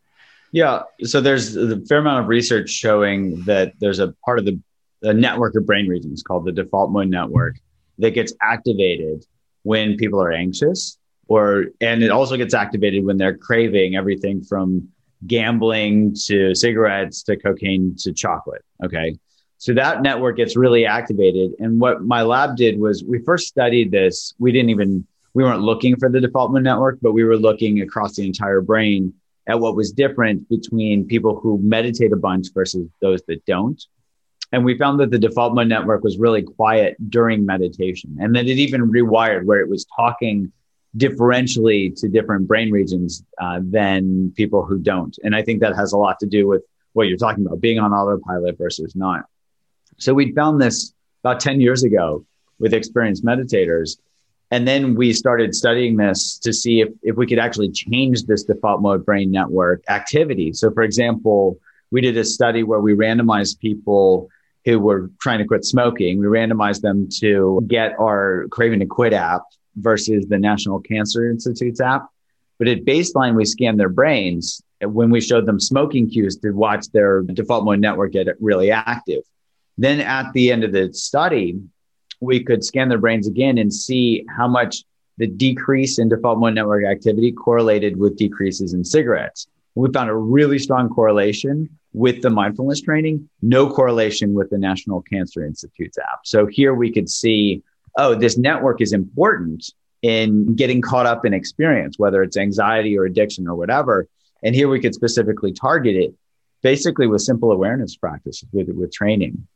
Yeah. So there's a fair amount of research showing that there's a part of the, the network of brain regions called the default mode network that gets activated when people are anxious or and it also gets activated when they're craving everything from gambling to cigarettes to cocaine to chocolate okay so that network gets really activated and what my lab did was we first studied this we didn't even we weren't looking for the default mode network but we were looking across the entire brain at what was different between people who meditate a bunch versus those that don't. And we found that the default mode network was really quiet during meditation and that it even rewired where it was talking differentially to different brain regions uh, than people who don't. And I think that has a lot to do with what you're talking about being on autopilot versus not. So we found this about 10 years ago with experienced meditators and then we started studying this to see if, if we could actually change this default mode brain network activity. So, for example, we did a study where we randomized people who were trying to quit smoking. We randomized them to get our Craving to Quit app versus the National Cancer Institute's app. But at baseline, we scanned their brains when we showed them smoking cues to watch their default mode network get really active. Then at the end of the study, we could scan their brains again and see how much the decrease in default mode network activity correlated with decreases in cigarettes. We found a really strong correlation with the mindfulness training, no correlation with the National Cancer Institute's app. So here we could see, oh, this network is important in getting caught up in experience, whether it's anxiety or addiction or whatever. And here we could specifically target it basically with simple awareness practices with, with training.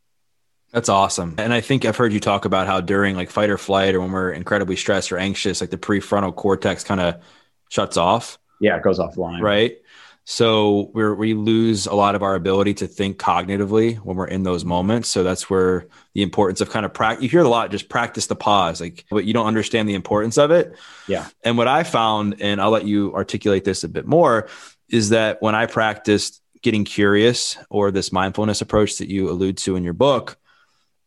That's awesome. And I think I've heard you talk about how during like fight or flight or when we're incredibly stressed or anxious, like the prefrontal cortex kind of shuts off. Yeah, it goes offline. Right. So we we lose a lot of our ability to think cognitively when we're in those moments. So that's where the importance of kind of practice. You hear a lot, just practice the pause, like, but you don't understand the importance of it. Yeah. And what I found, and I'll let you articulate this a bit more, is that when I practiced getting curious or this mindfulness approach that you allude to in your book,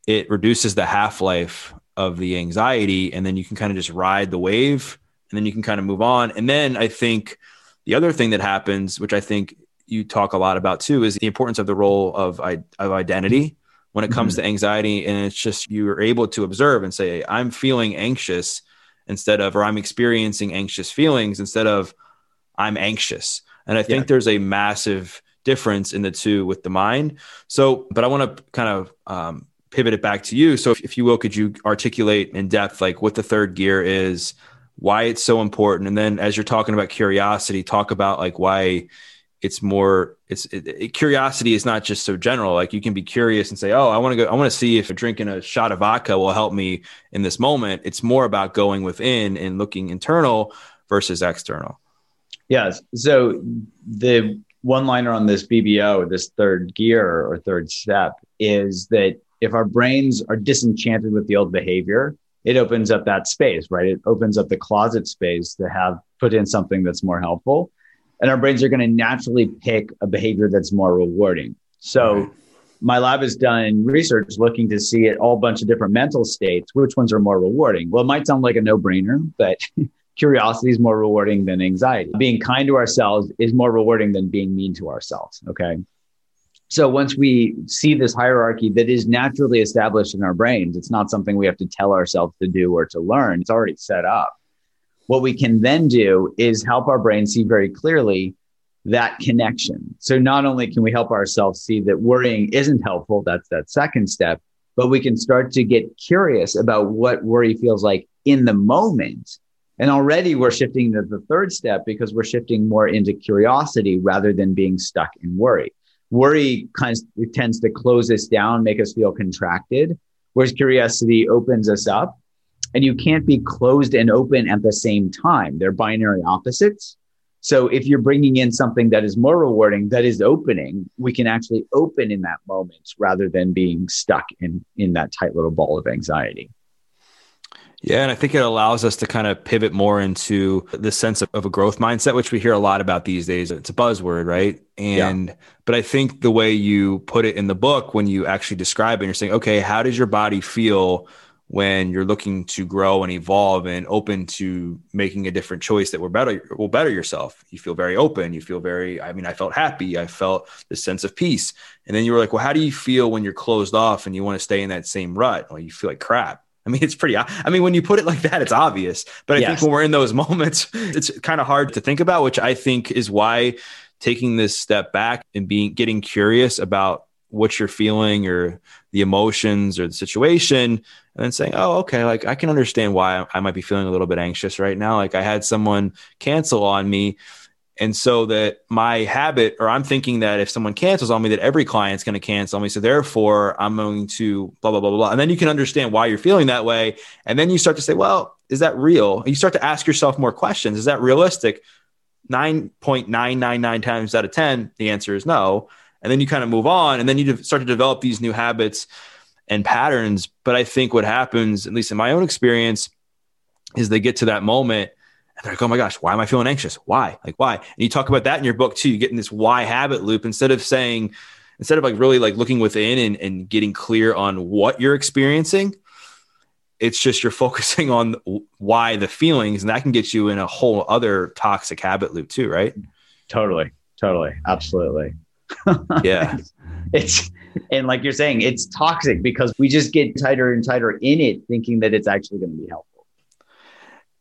it reduces the half life of the anxiety, and then you can kind of just ride the wave, and then you can kind of move on. And then I think the other thing that happens, which I think you talk a lot about too, is the importance of the role of of identity when it comes mm-hmm. to anxiety. And it's just you're able to observe and say, I'm feeling anxious instead of, or I'm experiencing anxious feelings instead of I'm anxious. And I think yeah. there's a massive difference in the two with the mind. So, but I want to kind of um, pivot it back to you. So, if, if you will, could you articulate in depth like what the third gear is, why it's so important, and then as you're talking about curiosity, talk about like why it's more it's it, it, curiosity is not just so general. Like you can be curious and say oh i want to go i want to see if drinking a shot of vodka will help me in this moment. It's more about going within and looking internal versus external. Yes so the one liner on this bbo this third gear or third step is that if our brains are disenchanted with the old behavior it opens up that space right it opens up the closet space to have put in something that's more helpful and our brains are going to naturally pick a behavior that's more rewarding. So, right. my lab has done research looking to see at all bunch of different mental states which ones are more rewarding. Well, it might sound like a no-brainer, but curiosity is more rewarding than anxiety. Being kind to ourselves is more rewarding than being mean to ourselves. Okay. So once we see this hierarchy that is naturally established in our brains, it's not something we have to tell ourselves to do or to learn. It's already set up. What we can then do is help our brain see very clearly that connection. So not only can we help ourselves see that worrying isn't helpful, that's that second step, but we can start to get curious about what worry feels like in the moment. And already we're shifting to the third step because we're shifting more into curiosity rather than being stuck in worry. Worry kind of tends to close us down, make us feel contracted, whereas curiosity opens us up and you can't be closed and open at the same time. They're binary opposites. So if you're bringing in something that is more rewarding, that is opening, we can actually open in that moment rather than being stuck in in that tight little ball of anxiety. Yeah, and I think it allows us to kind of pivot more into the sense of, of, a growth mindset, which we hear a lot about these days. It's a buzzword, right? And yeah. but I think the way you put it in the book, when you actually describe it, you're saying, okay, how does your body feel when you're looking to grow and evolve and open to making a different choice that will better will better yourself you feel very open you feel very i mean i felt happy i felt this sense of peace and then you were like well how do you feel when you're closed off and you want to stay in that same rut well you feel like crap I mean, it's pretty, I mean, when you put it like that, it's obvious. But I yes. think when we're in those moments, it's kind of hard to think about, which I think is why taking this step back and being, getting curious about what you're feeling or the emotions or the situation and then saying oh okay like i can understand why i might be feeling a little bit anxious right now like i had someone cancel on me and so that my habit or i'm thinking that if someone cancels on me that every client's going to cancel on me. So therefore i'm going to blah blah blah blah and then you can understand why you're feeling that way. And then you start to say well is that real? You start to ask yourself more questions. Is that realistic? 9.999 times out of 10 the answer is no. And then you kind of move on and then you start to develop these new habits and patterns. But i think what happens at least in my own experience is they get to that moment they're like oh my gosh why am i feeling anxious? Why? Like why? And you talk about that in your book too you get in this why habit loop instead of saying instead of like really like looking within and, and getting clear on what you're experiencing it's just you're focusing on why the feelings and that can get you in a whole other toxic habit loop too right? Totally totally absolutely. Yeah. it's and like you're saying, it's toxic because we just get tighter and tighter in it, thinking that it's actually going to be helpful.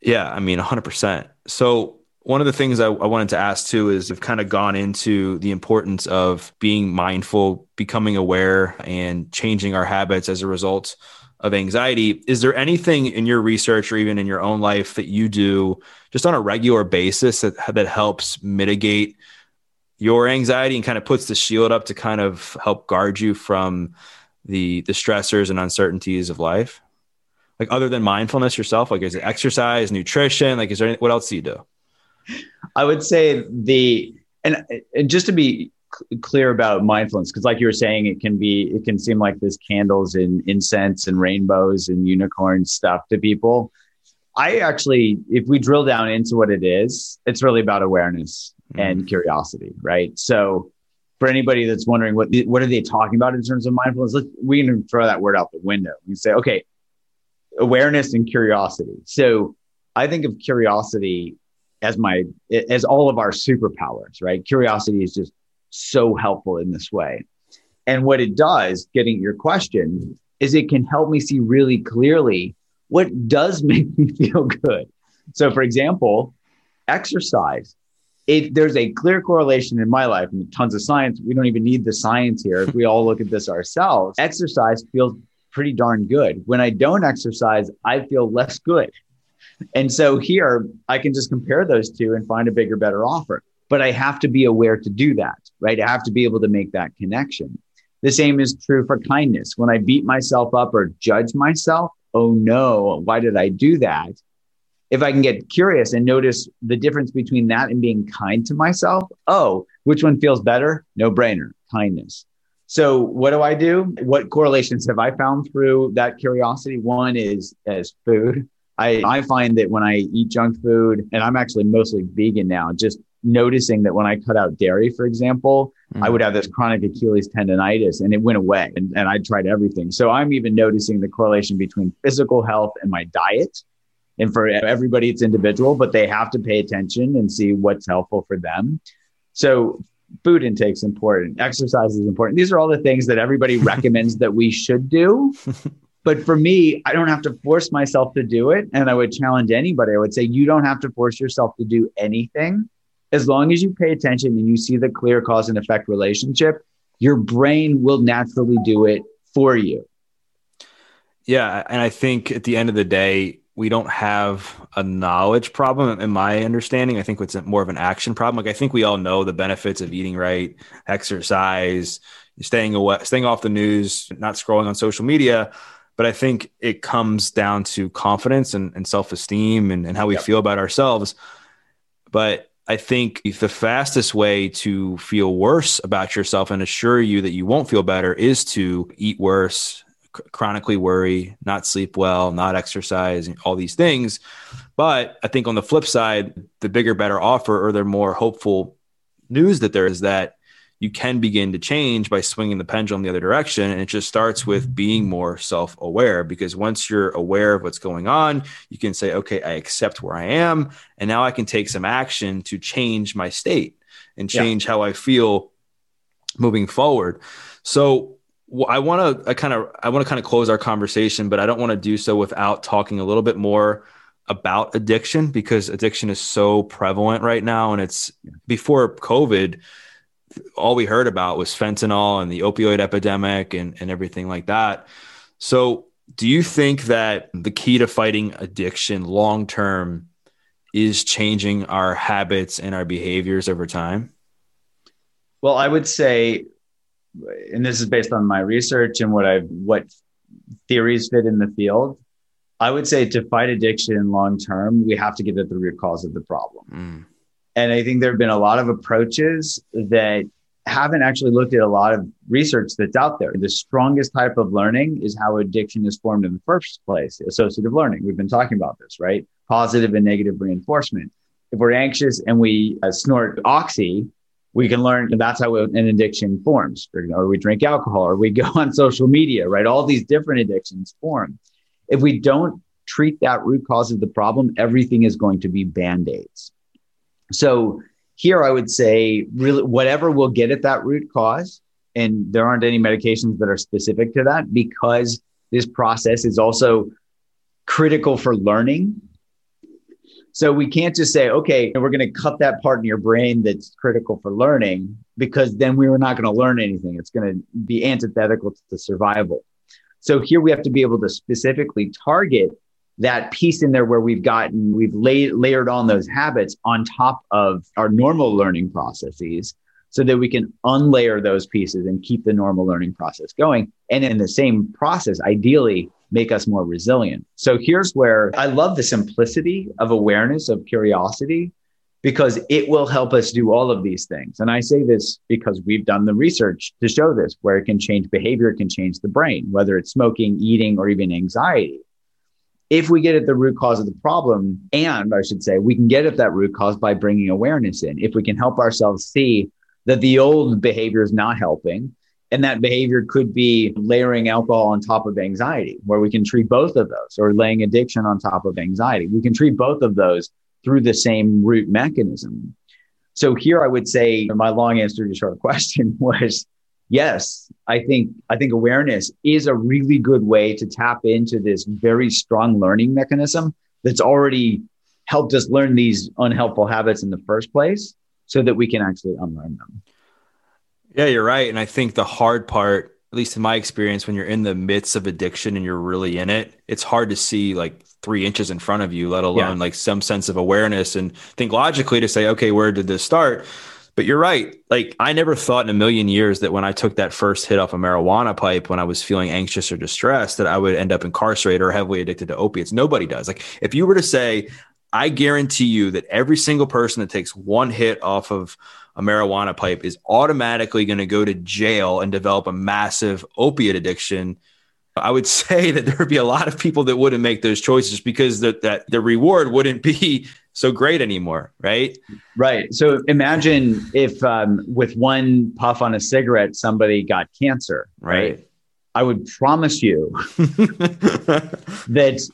Yeah, I mean, 100%. So, one of the things I, I, wanted to ask too is we've kind of gone into the importance of being mindful, becoming aware, and changing our habits as a result of anxiety. Is there anything in your research or even in your own life that you do just on a regular basis that, that helps mitigate your anxiety and kind of puts the shield up to kind of help guard you from the the stressors and uncertainties of life like other than mindfulness yourself like is it exercise nutrition like is there any, what else do you do i would say the and, and just to be clear about mindfulness because like you were saying it can be it can seem like this candles and incense and rainbows and unicorn stuff to people i actually if we drill down into what it is it's really about awareness and mm-hmm. curiosity, right? So for anybody that's wondering what what are they talking about in terms of mindfulness, let's, we can throw that word out the window. We say, okay, awareness and curiosity. So I think of curiosity as my as all of our superpowers, right? Curiosity is just so helpful in this way. And what it does, getting your question, is it can help me see really clearly what does make me feel good. So, for example, exercise If there's a clear correlation in my life and tons of science. We don't even need the science here. If we all look at this ourselves, exercise feels pretty darn good. When I don't exercise, I feel less good. And so here I can just compare those two and find a bigger, better offer. but I have to be aware to do that, right? I have to be able to make that connection. The same is true for kindness. When I beat myself up or judge myself, oh no, why did I do that? If I can get curious and notice the difference between that and being kind to myself, oh, which one feels better? No brainer, kindness. So what do I do? What correlations have I found through that curiosity? One is as food. I, I find that when I eat junk food, and I'm actually mostly vegan now, just noticing that when I cut out dairy, for example, mm. I would have this chronic Achilles tendonitis and it went away. And, and I tried everything. So I'm even noticing the correlation between physical health and my diet. And for everybody, it's individual, but they have to pay attention and see what's helpful for them. So food intake is important, exercise is important. These are all the things that everybody recommends that we should do. But for me, I don't have to force myself to do it. And I would challenge anybody. I would say, you don't have to force yourself to do anything as long as you pay attention and you see the clear cause and effect relationship, your brain will naturally do it for you. Yeah. And I think at the end of the day, we don't have a knowledge problem in my understanding. I think it's more of an action problem. Like I think we all know the benefits of eating right, exercise, staying away, staying off the news, not scrolling on social media. But I think it comes down to confidence and, and self-esteem and, and how we yep. feel about ourselves. But I think the fastest way to feel worse about yourself and assure you that you won't feel better is to eat worse, chronically worry, not sleep well, not exercise, all these things. But I think on the flip side, the bigger, better offer or the more hopeful news that there is that you can begin to change by swinging the pendulum the other direction. And it just starts with being more self aware because once you're aware of what's going on, you can say, okay, I accept where I am. And now I can take some action to change my state and change yeah. how I feel moving forward. So, I want to I kind of I want to kind of close our conversation, but I don't want to do so without talking a little bit more about addiction because addiction is so prevalent right now and it's before COVID all we heard about was fentanyl and the opioid epidemic and, and everything like that. So, do you think that the key to fighting addiction long term is changing our habits and our behaviors over time? Well, I would say, and this is based on my research and what I've what theories fit in the field. I would say to fight addiction long term, we have to get at the root cause of the problem. Mm. And I think there have been a lot of approaches that haven't actually looked at a lot of research that's out there. The strongest type of learning is how addiction is formed in the first place, associative learning. We've been talking about this, right? Positive and negative reinforcement. If we're anxious and we uh, snort oxy, we can learn and that's how an addiction forms, or we drink alcohol, or we go on social media, right? All these different addictions form. If we don't treat that root cause of the problem, everything is going to be band aids. So here I would say really whatever will get at that root cause, and there aren't any medications that are specific to that because this process is also critical for learning. So we can't just say, okay, we're going to cut that part in your brain that's critical for learning because then we were not going to learn anything. It's going to be antithetical to survival. So here we have to be able to specifically target that piece in there where we've gotten we've laid, layered on those habits on top of our normal learning processes so that we can unlayer those pieces and keep the normal learning process going and in the same process ideally make us more resilient. So here's where i love the simplicity of awareness of curiosity because it will help us do all of these things. And i say this because we've done the research to show this where it can change behavior it can change the brain whether it's smoking eating or even anxiety. If we get at the root cause of the problem, and I should say, we can get at that root cause by bringing awareness in. If we can help ourselves see that the old behavior is not helping, and that behavior could be layering alcohol on top of anxiety, where we can treat both of those, or laying addiction on top of anxiety. We can treat both of those through the same root mechanism. So here I would say my long answer to your short question was yes, I think I think awareness is a really good way to tap into this very strong learning mechanism that's already helped us learn these unhelpful habits in the first place so that we can actually unlearn them. Yeah, you're right. And I think the hard part at least in my experience, when you're in the midst of addiction and you're really in it, it's hard to see like three inches in front of you, let alone yeah. like some sense of awareness and think logically to say, okay, where did this start? But you're right. Like I never thought in a million years that when I took that first hit off a marijuana pipe when I was feeling anxious or distressed that I would end up incarcerated or heavily addicted to opiates. Nobody does. Like if you were to say, I guarantee you that every single person that takes one hit off of a marijuana pipe is automatically going to go to jail and develop a massive opiate addiction. I would say that there would be a lot of people that wouldn't make those choices because the, that the reward wouldn't be so great anymore, right? Right. So imagine if um, with one puff on a cigarette, somebody got cancer, right? right? I would promise you that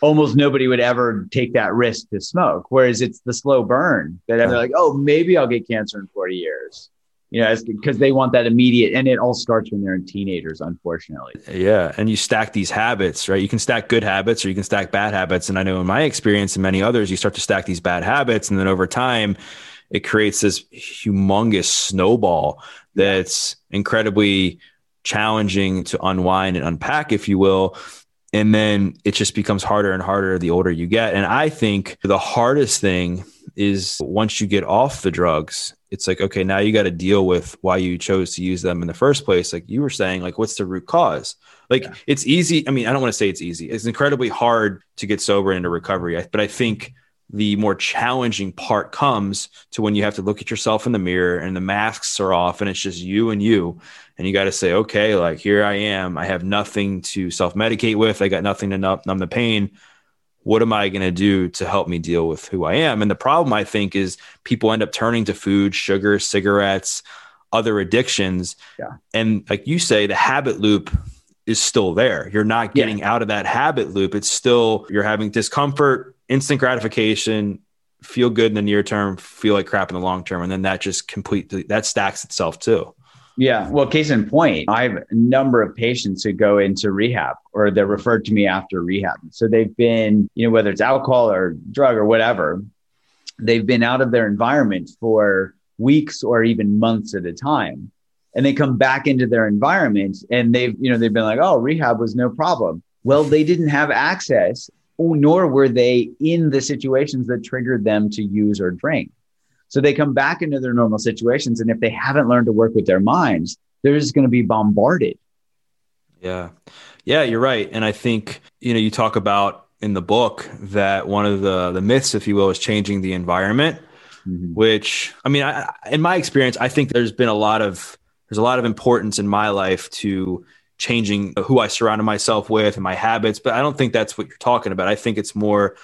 almost nobody would ever take that risk to smoke. Whereas it's the slow burn that they're like, oh, maybe I'll get cancer in 40 years. You know, because they want that immediate, and it all starts when they're in teenagers, unfortunately. Yeah, and you stack these habits, right? You can stack good habits, or you can stack bad habits. And I know in my experience and many others, you start to stack these bad habits, and then over time, it creates this humongous snowball that's incredibly challenging to unwind and unpack, if you will. And then it just becomes harder and harder the older you get. And I think the hardest thing is once you get off the drugs, it's like, okay, now you got to deal with why you chose to use them in the first place. Like you were saying, like, what's the root cause? Like yeah. it's easy. I mean, I don't want to say it's easy. It's incredibly hard to get sober and into recovery. But I think the more challenging part comes to when you have to look at yourself in the mirror and the masks are off and it's just you and you and you got to say okay like here i am i have nothing to self-medicate with i got nothing to numb, numb the pain what am i going to do to help me deal with who i am and the problem i think is people end up turning to food sugar cigarettes other addictions yeah. and like you say the habit loop is still there you're not getting yeah. out of that habit loop it's still you're having discomfort instant gratification, feel good in the near term, feel like crap in the long term. And then that just completely that stacks itself too. Yeah. Well, case in point, I have a number of patients who go into rehab or they're referred to me after rehab. So they've been, you know, whether it's alcohol or drug or whatever, they've been out of their environment for weeks or even months at a time. And they come back into their environment and they've, you know, they've been like, oh, rehab was no problem. Well, they didn't have access nor were they in the situations that triggered them to use or drink. So they come back into their normal situations. And if they haven't learned to work with their minds, they're just going to be bombarded. Yeah. Yeah, you're right. And I think, you know, you talk about in the book that one of the the myths, if you will, is changing the environment, mm-hmm. which I mean, I, in my experience, I think there's been a lot of there's a lot of importance in my life to changing who I surrounded myself with and my habits. But I don't think that's what you're talking about. I think it's more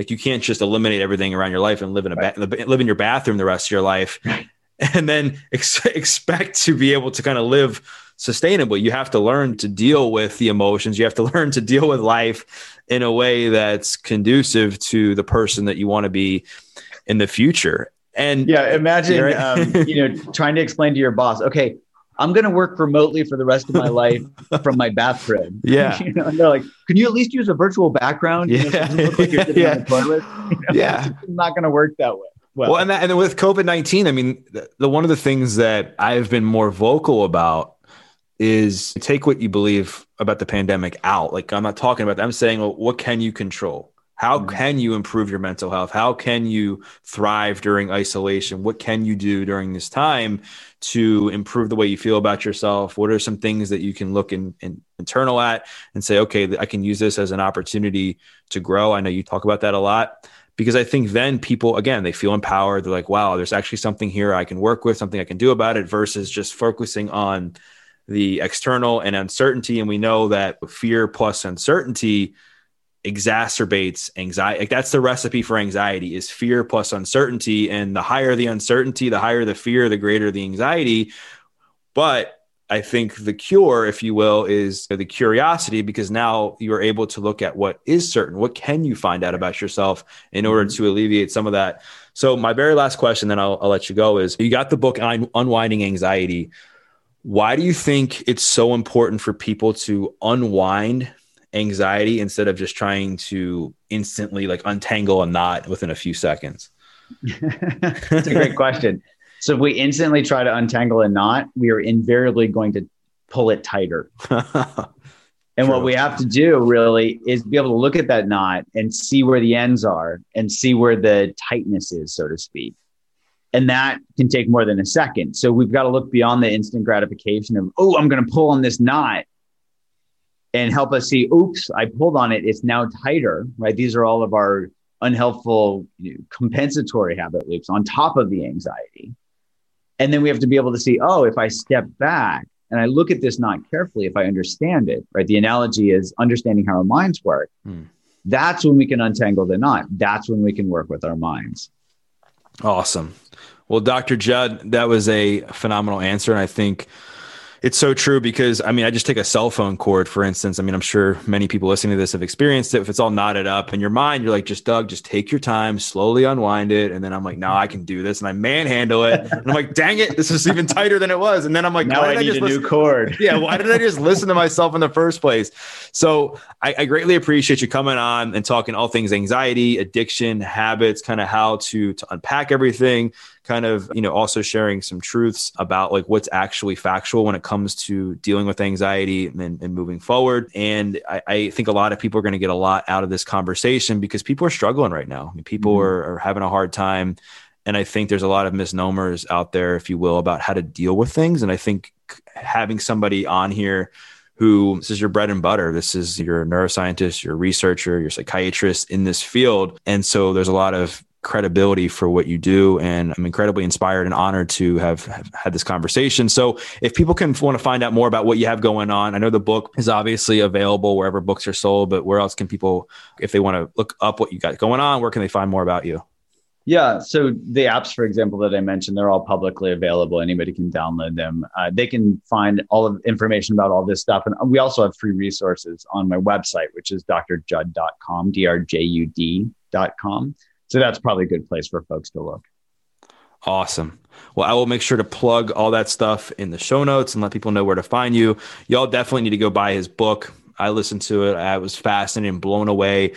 like you can't just eliminate everything around your life and live in a ba- live in your bathroom the rest of your life, and then ex- expect to be able to kind of live sustainably. You have to learn to deal with the emotions. You have to learn to deal with life in a way that's conducive to the person that you want to be in the future. And yeah, imagine um, you know trying to explain to your boss, okay, I'm going to work remotely for the rest of my life from my bathroom. Yeah. you know, and they're like, can you at least use a virtual background? Yeah. Know, so like you're yeah. toilet. You know, yeah. It's not going to work that way. Well, well and, that, and with COVID 19, I mean, the, the one of the things that I've been more vocal about is take what you believe about the pandemic out. Like, I'm not talking about that. I'm saying, well, what can you control? How mm-hmm. can you improve your mental health? How can you thrive during isolation? What can you do during this time to improve the way you feel about yourself? What are some things that you can look in, in internal at and say, okay, I can use this as an opportunity to grow? I know you talk about that a lot because I think then people, again, they feel empowered. They're like, wow, there's actually something here I can work with, something I can do about it versus just focusing on the external and uncertainty. And we know that fear plus uncertainty exacerbates anxiety. Like that's the recipe for anxiety is fear plus uncertainty. And the higher the uncertainty, the higher the fear, the greater the anxiety. But I think the cure, if you will, is the curiosity because now you're able to look at what is certain. What can you find out about yourself in order mm-hmm. to alleviate some of that? So, my very last question, then I'll, I'll let you go, is you got the book Unwinding Anxiety. Why do you think it's so important for people to unwind anxiety instead of just trying to instantly like untangle a knot within a few seconds? That's a great question. So if we instantly try to untangle a knot, we are invariably going to pull it tighter. and what we have to do really is be able to look at that knot and see where the ends are and see where the tightness is, so to speak. And that can take more than a second. So we've got to look beyond the instant gratification of, oh, I'm going to pull on this knot and help us see, oops, I pulled on it. It's now tighter, right? These are all of our unhelpful you know, compensatory habit loops on top of the anxiety. And then we have to be able to see, oh, if I step back and I look at this knot carefully, if I understand it, right? The analogy is understanding how our minds work. Hmm. That's when we can untangle the knot. That's when we can work with our minds. Awesome. Well, Dr. Jud, that was a phenomenal answer. And I think it's so true because I mean, I just take a cell phone cord, for instance. I mean, I'm sure many people listening to this have experienced it. If it's all knotted up in your mind, you're like, just Doug, just take your time, slowly unwind it. And then I'm like, no, I can do this. And I manhandle it. And I'm like, dang it, this is even tighter than it was. And then I'm like, now I need a listen? new cord. yeah. Why did I just listen to myself in the first place? So I, I greatly appreciate you coming on and talking all things anxiety, addiction, habits, kind of how to, to unpack everything kind of you know also sharing some truths about like what's actually factual when it comes to dealing with anxiety and, and moving forward and I, I, think a lot of people are going to get a lot out of this conversation because people are struggling right now I mean, people mm-hmm. are, are having a hard time and i think there's a lot of misnomers out there if you will about how to deal with things and i think having somebody on here who this is your bread and butter. This is your neuroscientist, your researcher, your psychiatrist in this field. And so there's a lot of credibility for what you do. And I'm incredibly inspired and honored to have, have, had this conversation. So if people can want to find out more about what you have going on, I know the book is obviously available wherever books are sold, but where else can people, if they want to look up what you got going on, where can they find more about you? Yeah. So the apps, for example, that I mentioned, they're all publicly available. Anybody can download them. Uh, they can find all of information about all this stuff. And we also have free resources on my website, which is drjud.com, D-R-J-U-D.com. So that's probably a good place for folks to look. Awesome. Well, I will make sure to plug all that stuff in the show notes and let people know where to find you. Y'all definitely need to go buy his book. I listened to it. I was fascinated and blown away.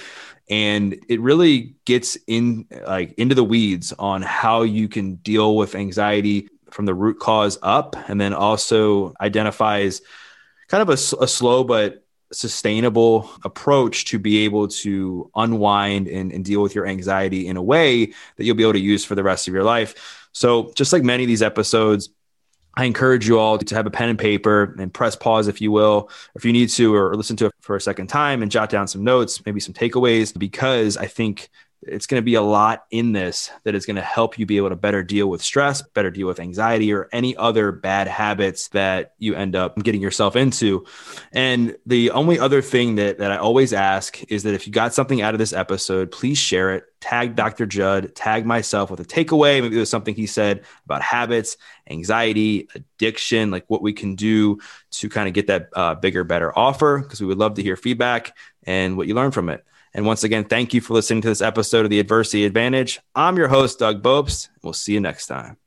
And it really gets in like into the weeds on how you can deal with anxiety from the root cause up, and then also identifies kind of a, a slow but sustainable approach to be able to unwind and, and, deal with your anxiety in a way that you'll be able to use for the rest of your life. So, just like many of these episodes, I encourage you all to have a pen and paper and press pause, if you will, if you need to, or listen to it for a second time and jot down some notes, maybe some takeaways, because I think it's going to be a lot in this that is going to help you be able to better deal with stress, better deal with anxiety, or any other bad habits that you end up getting yourself into. And the only other thing that, that I always ask is that if you got something out of this episode, please share it. Tag Dr. Jud, tag myself with a takeaway. Maybe was something he said about habits, anxiety, addiction, like what we can do to kind of get that uh, bigger, better offer, because we would love to hear feedback and what you learned from it. And once again, thank you for listening to this episode of the Adversity Advantage. I'm your host, Doug Bopst. We'll see you next time.